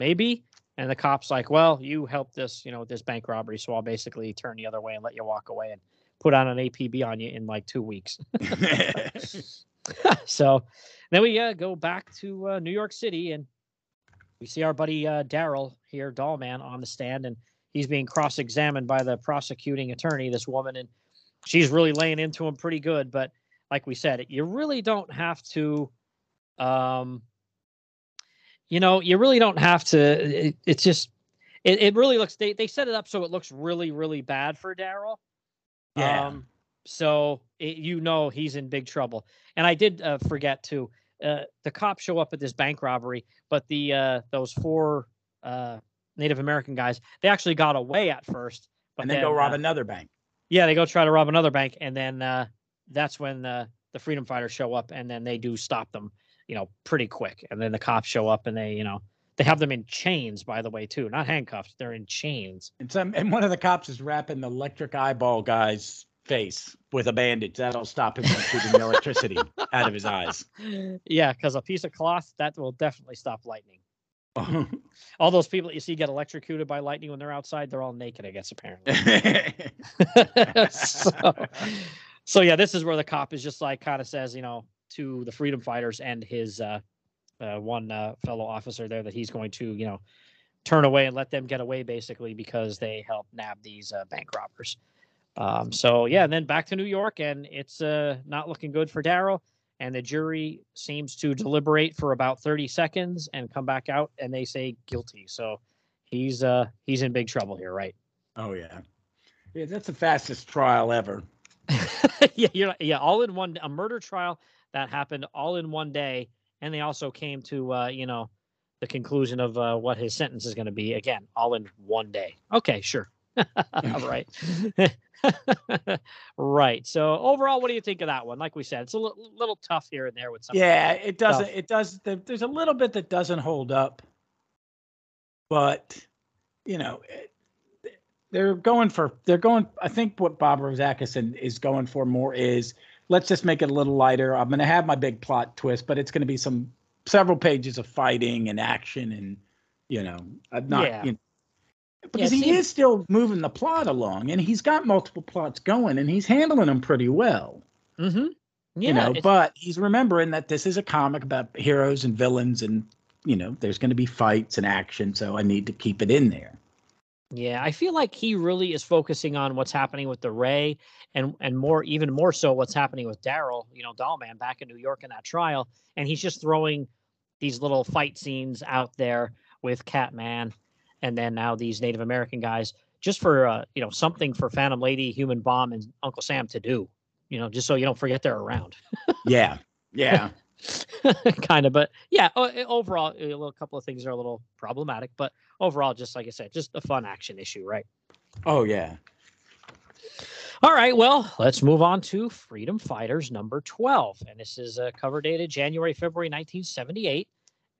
maybe." And the cop's like, "Well, you helped this, you know, this bank robbery, so I'll basically turn the other way and let you walk away and put on an APB on you in like two weeks." (laughs) so then we uh, go back to uh, New York City and we see our buddy uh, Darrel here, Dollman, on the stand, and he's being cross-examined by the prosecuting attorney, this woman, and she's really laying into him pretty good. But like we said, you really don't have to, um, you know, you really don't have to. It, it's just, it, it really looks. They they set it up so it looks really really bad for Darrel. Yeah. Um, so it, you know he's in big trouble. And I did uh, forget to uh, the cops show up at this bank robbery, but the uh, those four uh, Native American guys they actually got away at first, but and then, go rob uh, another bank. Yeah, they go try to rob another bank, and then uh, that's when the the freedom fighters show up, and then they do stop them, you know, pretty quick. And then the cops show up, and they, you know, they have them in chains, by the way, too, not handcuffed. They're in chains. And some and one of the cops is wrapping the electric eyeball guy's face with a bandage. That'll stop him from shooting the electricity (laughs) out of his eyes. Yeah, because a piece of cloth that will definitely stop lightning. (laughs) all those people that you see get electrocuted by lightning when they're outside, they're all naked, I guess, apparently. (laughs) so, so yeah, this is where the cop is just like kind of says, you know, to the freedom fighters and his uh, uh, one uh, fellow officer there that he's going to, you know, turn away and let them get away basically because they helped nab these uh, bank robbers. Um, so yeah, and then back to New York, and it's uh, not looking good for Darrel. And the jury seems to deliberate for about 30 seconds and come back out, and they say guilty. So he's uh, he's in big trouble here, right? oh yeah. Yeah, that's the fastest trial ever. (laughs) yeah, you're yeah, all in one a murder trial that happened all in one day, and they also came to uh, you know the conclusion of uh, what his sentence is going to be again, all in one day. Okay, sure, (laughs) (laughs) right, (laughs) right. So overall, what do you think of that one? Like we said, it's a little tough here and there with some. Yeah, it doesn't. It does. there- There's a little bit that doesn't hold up, but you know, it- they're going for. They're going. I think what Bob Rozakis is going for more is let's just make it a little lighter. I'm going to have my big plot twist, but it's going to be some several pages of fighting and action and you know, I'm not. Yeah. You know, because it he seems- is still moving the plot along, and he's got multiple plots going, and he's handling them pretty well Mm-hmm. Yeah, you know but he's remembering that this is a comic about heroes and villains and you know there's going to be fights and action so i need to keep it in there Yeah, I feel like he really is focusing on what's happening with the Ray and and more even more so what's happening with Darrel, you know, Dollman back in New York in that trial. And he's just throwing these little fight scenes out there with Catman and then now these Native American guys just for uh, you know, something for Phantom Lady, Human Bomb, and Uncle Sam to do. You know, just so you don't forget they're around. yeah yeah (laughs) kind of but yeah o- eh, overall eh, a little couple of things are a little problematic but overall just like i said just a fun action issue right? Oh yeah. All right well let's move on to freedom fighters number 12 and this is a cover dated january february 1978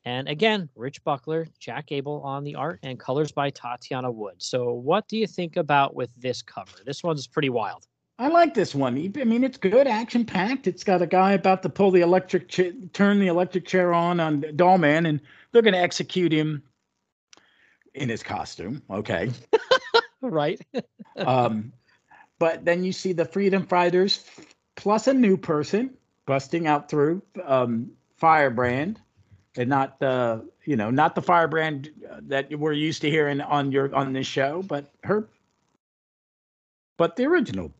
and again rich buckler jack abel on the art and colors by tatjana wood. So what do you think about with this cover? This one's pretty wild i like this one i mean it's good action packed it's got a guy about to pull the electric cha- turn the electric chair on on dollman and they're going to execute him in his costume. Okay. (laughs) right. (laughs) um, but then you see the freedom fighters plus a new person busting out through um, Firebrand, and not the you know not the Firebrand that we're used to hearing on your on this show, but her, but the original.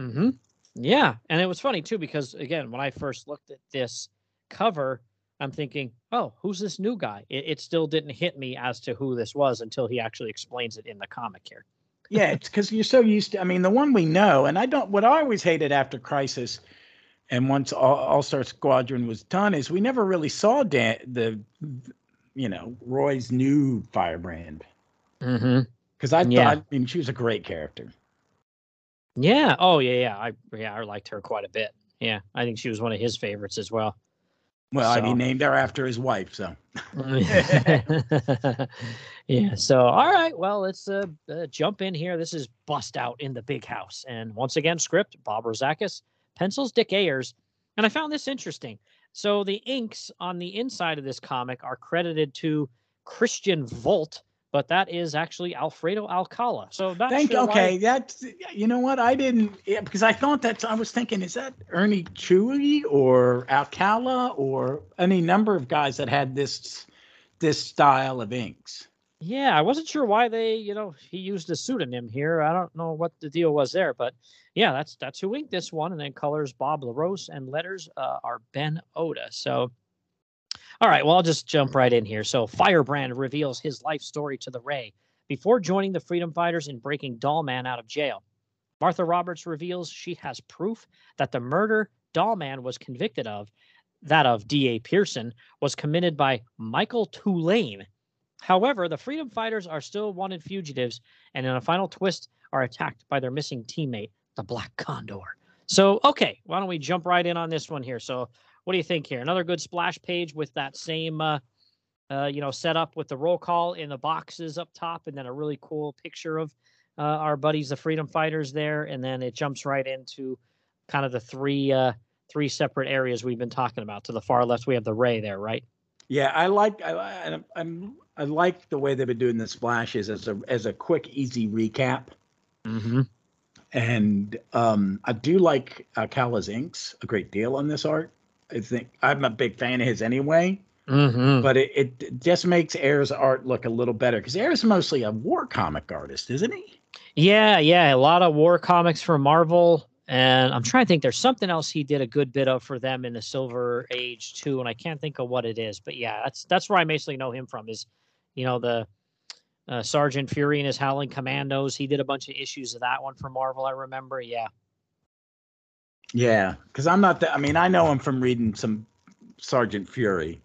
Mm-hmm. Yeah, and it was funny too because again, when I first looked at this cover, I'm thinking, oh, who's this new guy? It, it still didn't hit me as to who this was until he actually explains it in the comic here. yeah, it's because you're so used to. I mean, the one we know, and I don't. What I always hated after Crisis, and once All Star Squadron was done, is we never really saw Dan, the, you know, Roy's new Firebrand. Mm-hmm. Because I yeah. thought, I mean, she was a great character. Yeah. Oh, yeah, yeah. I yeah, I liked her quite a bit. Yeah, I think she was one of his favorites as well. Well, so. I mean, named her after his wife, so. (laughs) yeah. So, all right. Well, let's uh, uh, jump in here. This is Bust Out in the Big House, and once again, script Bob Rozakis, pencils Dick Ayers, and I found this interesting. So the inks on the inside of this comic are credited to Christian Volt, but that is actually Alfredo Alcala. So thank sure okay, why... that's you know what I didn't yeah, because I thought that I was thinking is that Ernie Chua or Alcala or any number of guys that had this this style of inks. Yeah, I wasn't sure why they, you know, he used a pseudonym here. I don't know what the deal was there, but yeah, that's that's who inked this one, and then colors Bob LeRose and letters uh, are Ben Oda. So all right, well, I'll just jump right in here. So, Firebrand reveals his life story to the Ray before joining the Freedom Fighters in breaking Dollman out of jail. Martha Roberts reveals she has proof that the murder Dollman was convicted of, that of D.A. Pearson, was committed by Michael Tulane. However, the Freedom Fighters are still wanted fugitives and, in a final twist, are attacked by their missing teammate, the Black Condor. So, okay, why don't we jump right in on this one here? So, what do you think here? Another good splash page with that same, uh, uh, you know, setup with the roll call in the boxes up top, and then a really cool picture of uh, our buddies, the Freedom Fighters, there, and then it jumps right into kind of the three uh, three separate areas we've been talking about. To the far left, we have the Ray there, right? Yeah, I like I, I'm I like the way they've been doing the splashes as a as a quick, easy recap. Mm-hmm. And um, I do like Alcala's inks a great deal on this art. I think I'm a big fan of his anyway. Mm-hmm. But it, it just makes Ayers' art look a little better because Ayers is mostly a war comic artist, isn't he? Yeah, yeah, a lot of war comics for Marvel, and I'm trying to think. There's something else he did a good bit of for them in the Silver Age too, and I can't think of what it is. But yeah, that's that's where I mostly know him from. Is you know the uh, Sergeant Fury and his Howling Commandos. He did a bunch of issues of that one for Marvel. I remember. Yeah. Yeah, because I'm not that. I mean, I know him from reading some Sergeant Fury.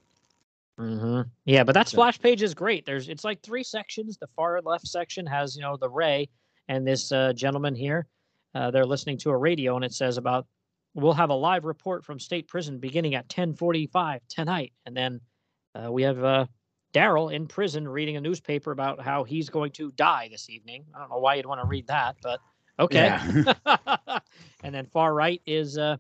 Mm-hmm. Yeah, but that splash page is great. There's it's like three sections. The far left section has you know the Ray and this uh, gentleman here. Uh, they're listening to a radio, and it says about we'll have a live report from state prison beginning at 10:45 tonight, and then uh, we have uh, Darrel in prison reading a newspaper about how he's going to die this evening. I don't know why you'd want to read that, but Okay. Yeah. (laughs) (laughs) and then far right is uh,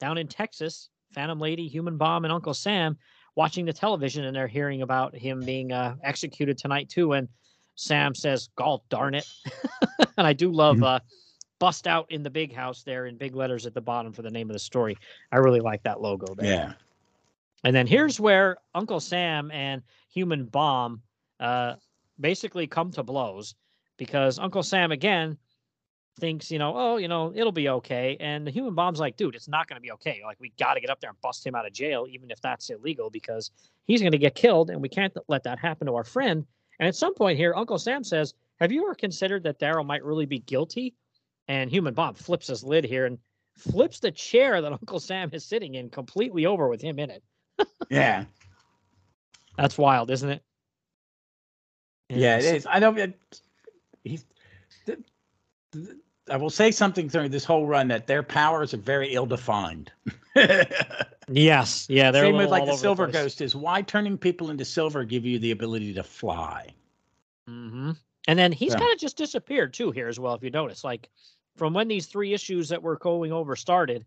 down in Texas, Phantom Lady, Human Bomb, and Uncle Sam watching the television, and they're hearing about him being uh, executed tonight too. And Sam says, "God darn it!" (laughs) and I do love mm-hmm. uh, "bust out" in the big house there in big letters at the bottom for the name of the story. I really like that logo there. Yeah. And then here's where Uncle Sam and Human Bomb uh, basically come to blows because Uncle Sam again thinks, you know, oh, you know, it'll be okay. And the human bomb's like, dude, it's not going to be okay. Like, we got to get up there and bust him out of jail, even if that's illegal, because he's going to get killed, and we can't let that happen to our friend. And at some point here, Uncle Sam says, Have you ever considered that Darrel might really be guilty? And human bomb flips his lid here and flips the chair that (laughs) Uncle Sam is sitting in completely over with him in it. yeah. (laughs) That's wild, isn't it? yeah, it is. I know he's I will say something during this whole run that their powers are very ill defined. (laughs) yes, yeah, they're same with like the Silver the Ghost is why turning people into silver give you the ability to fly. Mm-hmm. And then he's yeah. kind of just disappeared too here as well. If you notice, like from when these three issues that we're going over started,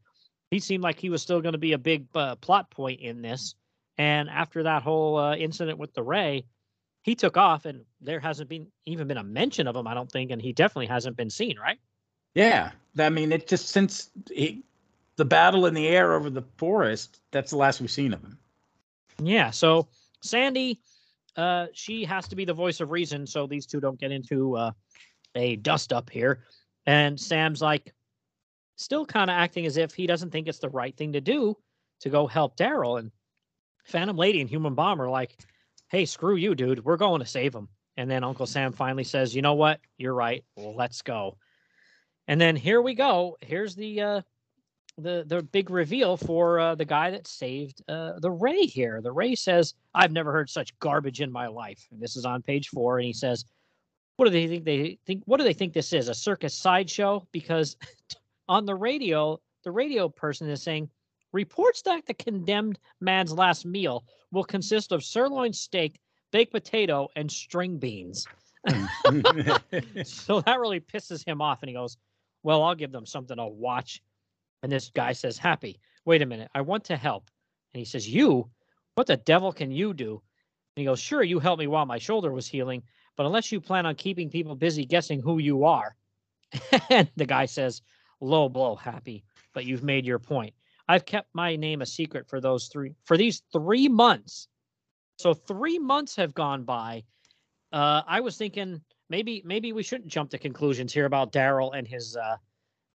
he seemed like he was still going to be a big uh, plot point in this. And after that whole uh, incident with the Ray, he took off, and there hasn't been even been a mention of him. I don't think, and he definitely hasn't been seen, right? Yeah, I mean, it just since he, the battle in the air over the forest, that's the last we've seen of him. Yeah. So Sandy, uh, she has to be the voice of reason, so these two don't get into uh, a dust up here. And Sam's like, still kind of acting as if he doesn't think it's the right thing to do to go help Darrel. And Phantom Lady and Human Bomb are like, hey, screw you, dude. We're going to save him. And then Uncle Sam finally says, you know what? You're right. Well, let's go. And then here we go. Here's the uh, the the big reveal for uh, the guy that saved uh, the Ray here. The Ray says, "I've never heard such garbage in my life." And this is on page four, and he says, "What do they think? They think what do they think this is? A circus sideshow?" Because (laughs) on the radio, the radio person is saying reports that the condemned man's last meal will consist of sirloin steak, baked potato, and string beans. (laughs) so that really pisses him off, and he goes, well, I'll give them something to watch. And this guy says, Happy, wait a minute. I want to help. And he says, You? What the devil can you do? And he goes, Sure, you helped me while my shoulder was healing, but unless you plan on keeping people busy guessing who you are. (laughs) and the guy says, Low blow, Happy, but you've made your point. I've kept my name a secret for those three for these three months. So three months have gone by. Uh, I was thinking maybe maybe we shouldn't jump to conclusions here about Darrel and his uh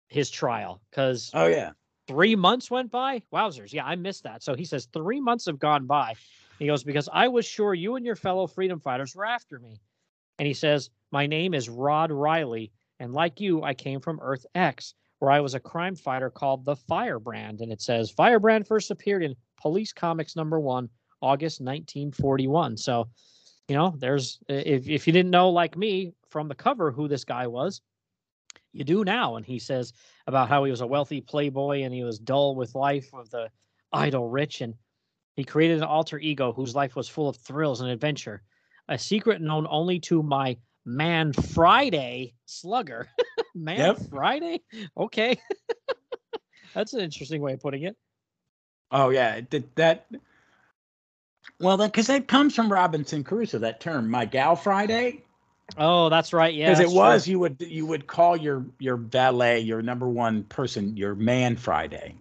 his trial because oh yeah. three months went by? Wowzers. Yeah i missed that. So he says three months have gone by. He goes because i was sure you and your fellow freedom fighters were after me. And he says my name is rod reilly and like you i came from earth x where i was a crime fighter called the firebrand. And it says firebrand first appeared in police comics number one august 1941 so you know, there's if if you didn't know like me from the cover who this guy was, you do now. And he says about how he was a wealthy playboy and he was dull with life of the idle rich, and he created an alter ego whose life was full of thrills and adventure, a secret known only to my man Friday slugger. (laughs) man yep. Friday, okay, (laughs) that's an interesting way of putting it. Oh yeah, that that well, because that comes from Robinson Crusoe. That term, my gal Friday. Oh, that's right. Yeah, because it was true. you would you would call your your valet your number one person your man Friday.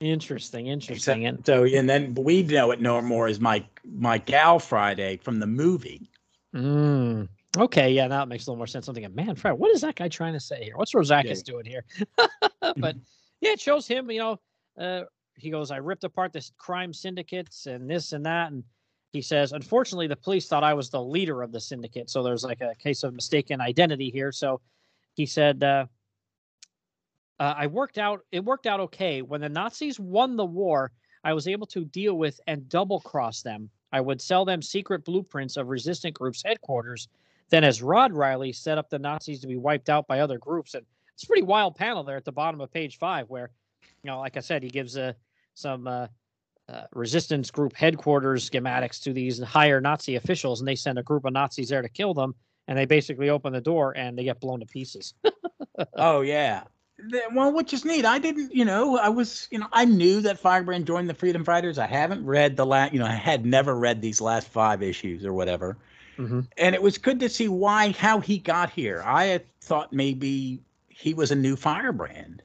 Interesting, interesting. and so and then we know it no more as my my gal Friday from the movie. Mm, okay, yeah, that makes a little more sense. I'm thinking, man, Friday, what is that guy trying to say here? What's Rozakis yeah. doing here? (laughs) but yeah, it shows him, you know, uh, he goes, I ripped apart this crime syndicates and this and that. And he says, unfortunately, the police thought I was the leader of the syndicate. So there's like a case of mistaken identity here. So he said, uh, uh, I worked out, it worked out okay. When the Nazis won the war, I was able to deal with and double cross them. I would sell them secret blueprints of resistant groups' headquarters. Then, as Rod Reilly set up the Nazis to be wiped out by other groups, and it's a pretty wild panel there at the bottom of page five, where, you know, like I said, he gives a some uh, uh, resistance group headquarters schematics to these higher Nazi officials, and they send a group of Nazis there to kill them. And they basically open the door and they get blown to pieces. (laughs) oh yeah. Well, which is neat. I didn't, you know, I was, you know, I knew that Firebrand joined the Freedom Fighters. I haven't read the last, you know, I had never read these last five issues or whatever. Mm-hmm. And it was good to see why, how he got here. I thought maybe he was a new Firebrand.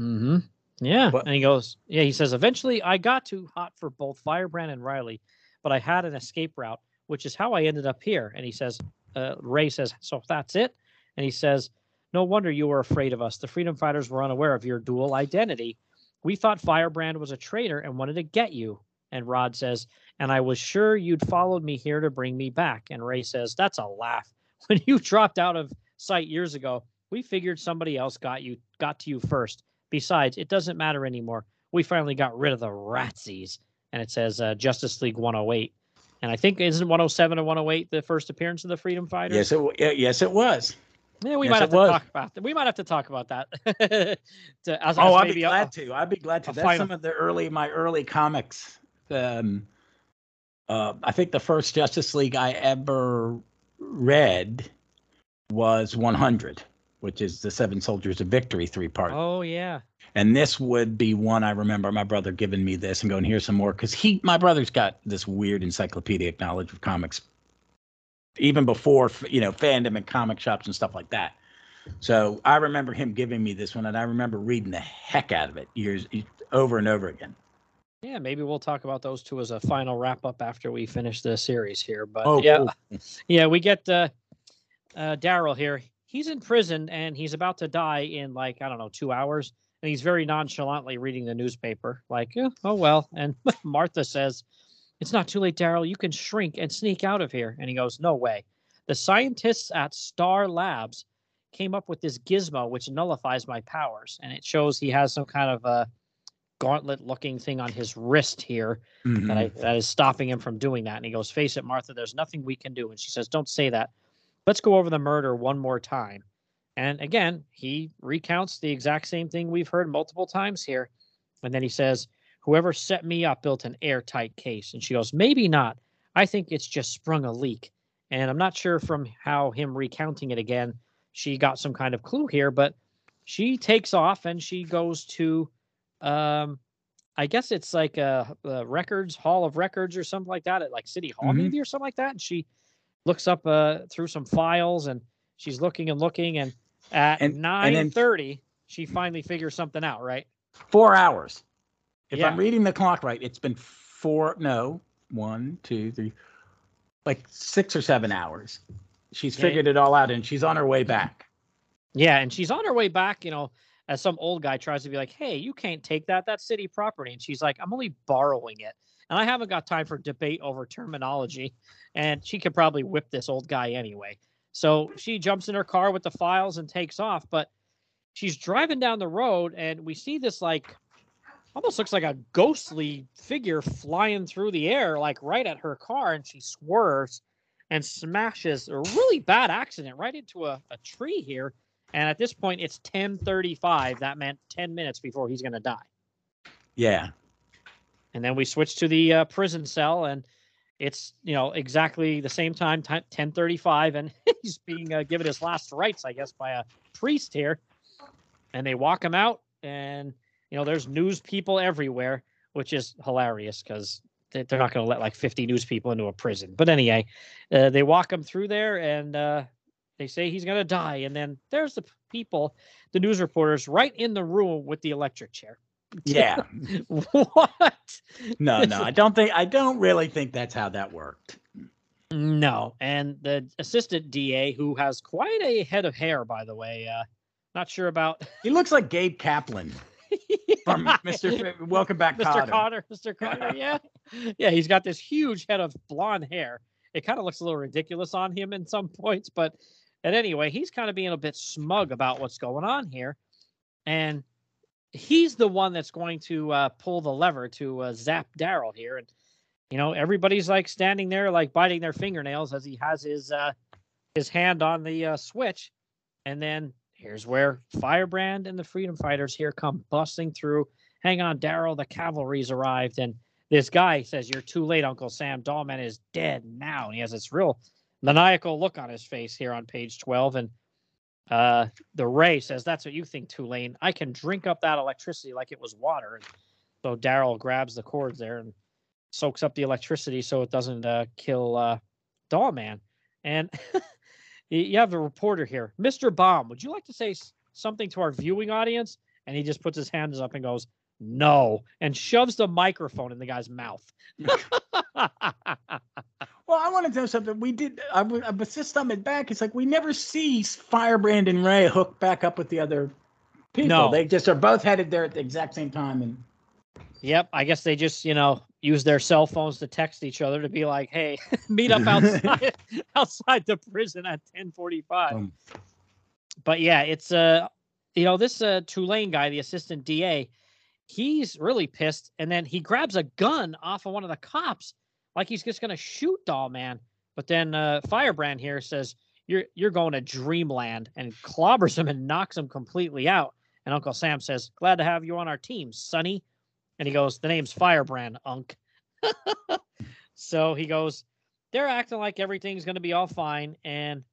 Mm-hmm. Yeah. But, and he goes, yeah, he says, eventually I got too hot for both Firebrand and Reilly, but I had an escape route, which is how I ended up here. And he says, uh, Ray says, so that's it. And he says, no wonder you were afraid of us. The freedom fighters were unaware of your dual identity. We thought Firebrand was a traitor and wanted to get you. And Rod says, and I was sure you'd followed me here to bring me back. And Ray says, that's a laugh. (laughs) When you dropped out of sight years ago, we figured somebody else got you got to you first Besides, it doesn't matter anymore. We finally got rid of the ratsies. And it says uh, Justice League 108. And I think isn't 107 or 108 the first appearance of the Freedom Fighters? Yes, it yes it was. Yeah, we yes, might have to was. talk about that. We might have to talk about that. (laughs) to, as, oh, as I'd be glad a, to. I'd be glad to. That's final. some of the early my early comics. Um, uh, I think the first Justice League I ever read was 100 which is the Seven Soldiers of Victory three part. Oh yeah. And this would be one I remember my brother giving me this and going, here's some more. Because he, my brother's got this weird encyclopedic knowledge of comics even before you know fandom and comic shops and stuff like that. So I remember him giving me this one, and I remember reading the heck out of it years over and over again. Yeah, maybe we'll talk about those two as a final wrap up after we finish the series here. But Oh, yeah, cool. yeah, we get uh, uh, Darrel here. He's in prison and he's about to die in like I don't know two hours, and he's very nonchalantly reading the newspaper, like "Yeah, oh well. And (laughs) Martha says, "It's not too late, Darrel. You can shrink and sneak out of here." And he goes, "No way. The scientists at Star Labs came up with this gizmo which nullifies my powers, and it shows he has some kind of a gauntlet-looking thing on his wrist here." Mhm. that I that is stopping him from doing that. And he goes, "Face it, Martha. There's nothing we can do." And she says, "Don't say that. Let's go over the murder one more time." And again, he recounts the exact same thing we've heard multiple times here. And then he says, "Whoever set me up built an airtight case." And she goes, "Maybe not. I think it's just sprung a leak." And I'm not sure from how him recounting it again, she got some kind of clue here, but she takes off and she goes to um I guess it's like a, a records hall of records or something like that at like City Hall Mhm. maybe or something like that. And she looks up uh through some files and she's looking and looking and at And- and nine then- thirty she finally figures something out, right? Four hours. If Yeah. I'm reading the clock right, it's been four. No, one, two, three, like six or seven hours. She's Yeah. figured it all out, and she's on her way back. Yeah, and she's on her way back, you know, as some old guy tries to be like, "Hey, you can't take that. That's city property." And she's like, "I'm only borrowing it." And I haven't got time for debate over terminology, and she could probably whip this old guy anyway. So she jumps in her car with the files and takes off, but she's driving down the road and we see this like almost looks like a ghostly figure flying through the air like right at her car and she swerves and smashes a really bad accident right into a, a tree here and at this point, it's 10:35. That meant 10 minutes before he's going to die. Yeah. And then we switch to the uh, prison cell, and it's you know exactly the same time, 10:35, and (laughs) he's being uh, given his last rites, I guess, by a priest here. And they walk him out, and you know there's news people everywhere, which is hilarious because they're not going to let like 50 news people into a prison. But anyway, uh, they walk him through there, and uh, they say he's going to die. And then there's the people, the news reporters, right in the room with the electric chair. Yeah. (laughs) what? No, no, I don't think I don't really think that's how that worked. No. And the assistant DA, who has quite a head of hair, by the way, uh, not sure about (laughs) He looks like Gabe Kaplan from (laughs) Mr. F- Welcome Back, Mr. Kotter. Connor. Mr. Connor, yeah. Yeah, he's got this huge head of blonde hair. It kind of looks a little ridiculous on him in some points, but and anyway, he's kind of being a bit smug about what's going on here. And he's the one that's going to uh, pull the lever to uh, zap Darrel here. And you know, everybody's like standing there, like biting their fingernails as he has his uh, his hand on the uh, switch. And then here's where Firebrand and the Freedom Fighters here come busting through. Hang on, Darrel, the cavalry's arrived. And this guy says, You're too late, Uncle Sam. Dollman is dead now. And he has this real maniacal look on his face here on page 12. And uh, the Ray says, That's what you think, Tulane. I can drink up that electricity like it was water. So Darrel grabs the cords there and soaks up the electricity so it doesn't uh, kill uh, Dollman. And (laughs) you you have a reporter here, Mr. Baum. Would you like to say something to our viewing audience? And he just puts his hands up and goes, "No," and shoves the microphone in the guy's mouth. (laughs) Well, I want to know something. We did. I was, I was just thumbing back. It's like we never see Firebrand and Ray hook back up with the other people. No. They just are both headed there at the exact same time. And yep, I guess they just you know use their cell phones to text each other to be like, "Hey, (laughs) meet up (laughs) outside (laughs) outside the prison at 10:45." Um. but yeah, it's uh you know this uh Tulane guy, the assistant DA, he's really pissed, and then he grabs a gun off of one of the cops, like he's just gonna shoot Doll Man. But then uh, Firebrand here says, "You're you're going to Dreamland," and clobbers him and knocks him completely out. And Uncle Sam says, "Glad to have you on our team, Sonny." And he goes, "The name's Firebrand, Unc." (laughs) so he goes, "They're acting like everything's gonna be all fine," and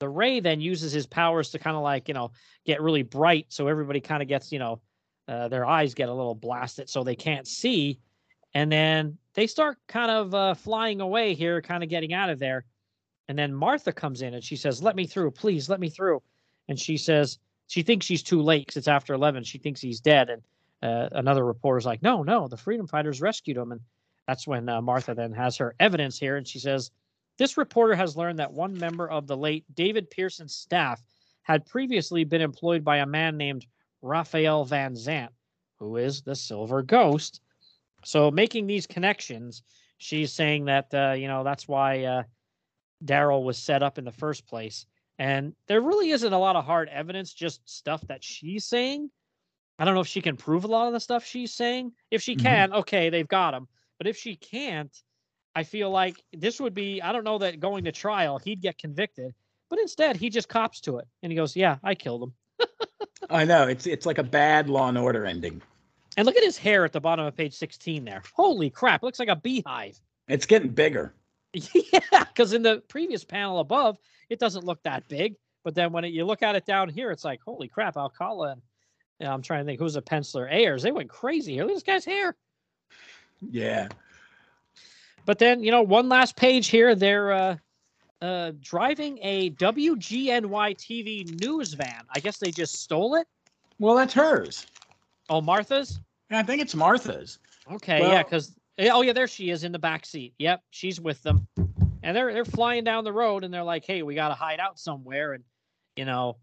the ray then uses his powers to kind of like you know get really bright so everybody kind of gets you know uh, their eyes get a little blasted so they can't see and then they start kind of uh, flying away here kind of getting out of there And then Martha comes in and she says, "Let me through, please, let me through." And she says she thinks she's too late because it's after eleven. She thinks he's dead, and uh, another reporter's like, "No, no, the freedom fighters rescued him." And that's when uh, Martha then has her evidence here, and she says, "This reporter has learned that one member of the late David Pearson's staff had previously been employed by a man named Raphael Van Zandt, who is the Silver Ghost." So making these connections, she's saying that uh, you know that's why uh, Darrel was set up in the first place. And there really isn't a lot of hard evidence, just stuff that she's saying. I don't know if she can prove a lot of the stuff she's saying. If she Mhm. can, okay, they've got him. But if she can't, I feel like this would be, I don't know that going to trial, he'd get convicted. But instead, he just cops to it and he goes, Yeah, I killed him. (laughs) I know it's it's like a bad Law and Order ending. And look at his hair at the bottom of page 16 there. Holy crap, looks like a beehive. It's getting bigger. (laughs) yeah, because in the previous panel above, it doesn't look that big. But then when it, you look at it down here, it's like, holy crap, Alcala and yeah, I'm trying to think who's a penciler. Ayers, they went crazy here. Look at this guy's hair. Yeah. But then, you know, one last page here. They're uh, uh, driving a WGNY TV news van. I guess they just stole it. Well, that's hers. Oh, Martha's. I think it's Martha's. Okay, yeah, because oh yeah, there she is in the back seat. Yep, she's with them, and they're they're flying down the road, and they're like, "Hey, we got to hide out somewhere," and you know,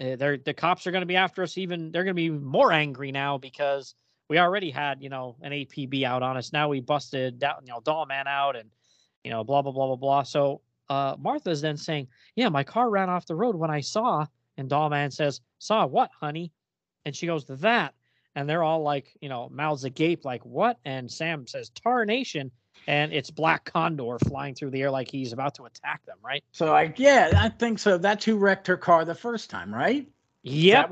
uh, they're the cops are going to be after us. Even they're going to be more angry now because we already had you know an APB out on us. Now we busted down you know Dollman out, and you know blah blah blah blah blah. So uh, Martha's then saying, "Yeah, my car ran off the road when I saw," and Dollman says, "Saw what, honey?" And she goes, "That." And they're all like, you know, mouths agape, like what? And Sam says tarnation, and it's Black Condor flying through the air like he's about to attack them, right? So I yeah, I think so. That's who wrecked her car the first time, right? Yeah,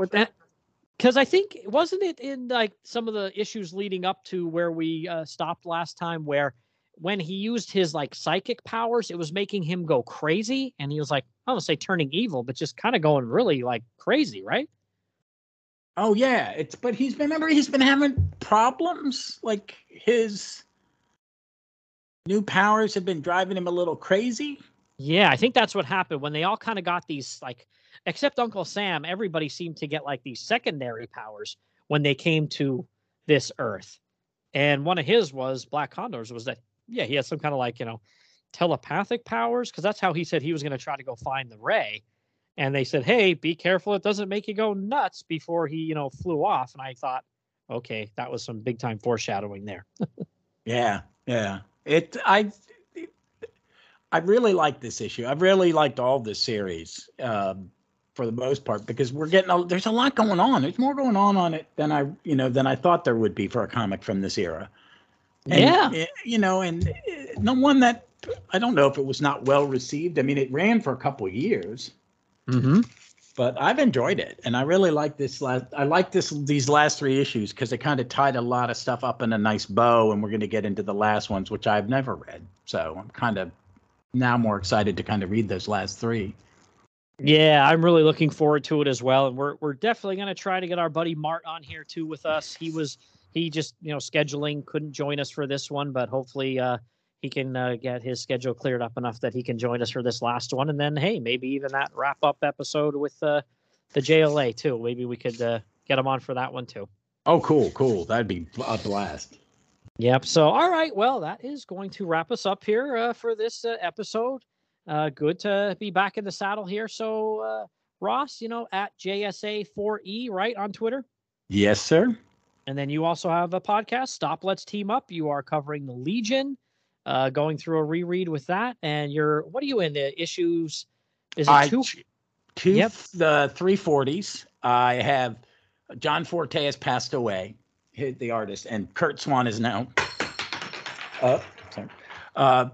Because I think wasn't it in like some of the issues leading up to where we uh, stopped last time, where when he used his like psychic powers, it was making him go crazy, and he was like, I don't say turning evil, but just kind of going really like crazy, right? Oh yeah, it's but he's been remember he's been having problems. Like his new powers have been driving him a little crazy. Yeah, I think that's what happened when they all kind of got these like except Uncle Sam, everybody seemed to get like these secondary powers when they came to this earth. And one of his was Black Condors was that yeah, he had some kind of like, you know, telepathic powers because that's how he said he was going to try to go find the ray. And they said, "Hey, be careful it doesn't make you go nuts before he, you know, flew off." And I thought, "Okay, that was some big time foreshadowing there." (laughs) Yeah, yeah. It I I really like this issue. I've really liked all this series um, for the most part because we're getting a, there's a lot going on. There's more going on on it than I you know than I thought there would be for a comic from this era. And, yeah. eh, you know, and the one that I don't know if it was not well received. I mean, it ran for a couple of years. Mm-hmm. but I've enjoyed it, and I really like this last. I like this these last three issues because they kind of tied a lot of stuff up in a nice bow, and we're going to get into the last ones, which I've never read. So I'm kind of now more excited to kind of read those last three. Yeah, I'm really looking forward to it as well, and we're we're definitely going to try to get our buddy Mart on here too with us. He was he just you know scheduling couldn't join us for this one, but hopefully uh, he can uh, get his schedule cleared up enough that he can join us for this last one, and then hey, maybe even that wrap up episode with uh, the JLA too. Maybe we could uh, get him on for that one too. Oh, cool, cool. That'd be a blast. Yep. So, all right. Well, that is going to wrap us up here uh, for this uh, episode. Uh, good to be back in the saddle here. So, uh, Ross, you know, at JSA4E, right, on Twitter. Yes, sir. And then you also have a podcast, Stop Let's Team Up. You are covering the Legion, uh, going through a reread with that. And you're, what are you in the issues? Is it two? ch- two Yep. the 340s. I have John Forte has passed away, the artist, and Curt Swan is now. Uh, sorry. Uh,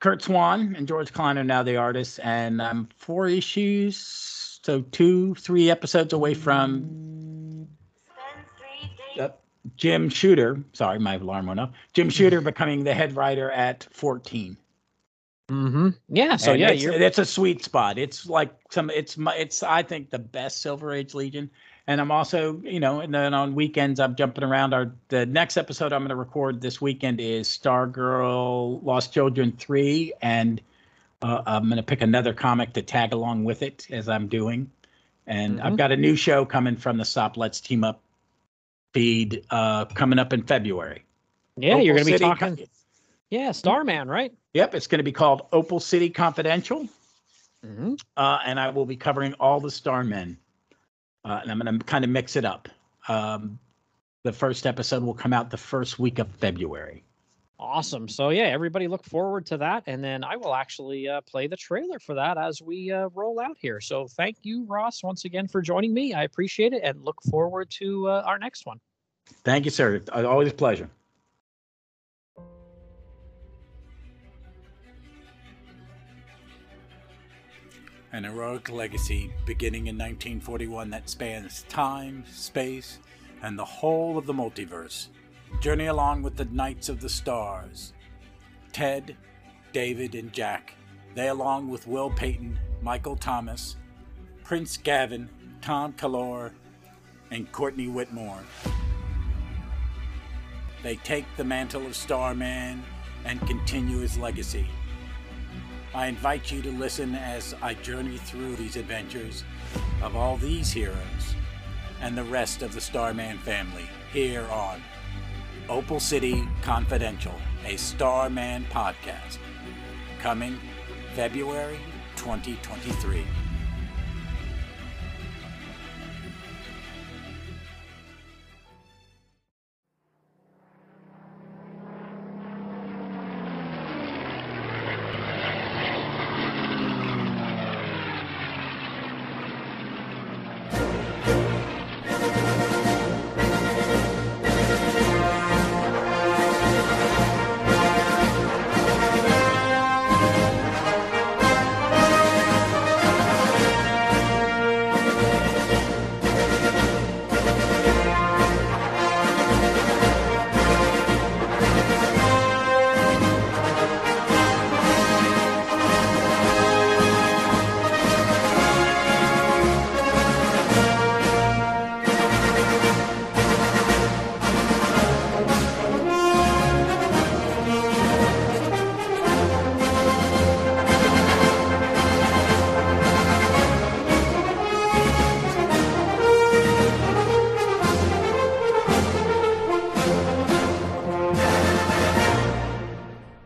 Curt Swan and George Klein are now the artists, and I'm four issues, so two, three episodes away from uh, Jim Shooter. Sorry, my alarm went off. Jim Shooter becoming the head writer at 14. Mm-hmm. Yeah. So, And yeah, it's, you're, it's a sweet spot. It's like some. It's my. It's I think the best Silver Age Legion, and I'm also you know, and then on weekends I'm jumping around. Our the next episode I'm going to record this weekend is Stargirl Lost Children three and Uh, I'm going to pick another comic to tag along with it as I'm doing. And Mhm. I've got a new show coming from the Stop Let's Team Up feed uh, coming up in February. Yeah, you're going to be talking. Co- Yeah, Starman, right? Yep, it's going to be called Opal City Confidential. Mm-hmm. uh, and I will be covering all the Starmen. Uh, and I'm going to kind of mix it up. Um, the first episode will come out the first week of February. Awesome. So yeah, everybody look forward to that, and then I will actually uh, play the trailer for that as we uh, roll out here. So thank you, Ross, once again for joining me. I appreciate it, and look forward to uh, our next one. Thank you, sir. Uh, Always a pleasure. An heroic legacy beginning in 1941 that spans time, space, and the whole of the multiverse. Journey along with the Knights of the Stars. Ted, David, and Jack. They, along with Will Payton, Mikaal Tomas, Prince Gavin, Thom Kallor, and Courtney Whitmore. They take the mantle of Starman and continue his legacy. I invite you to listen as I journey through these adventures of all these heroes and the rest of the Starman family here on Opal City Confidential, a Starman podcast, coming February 2023.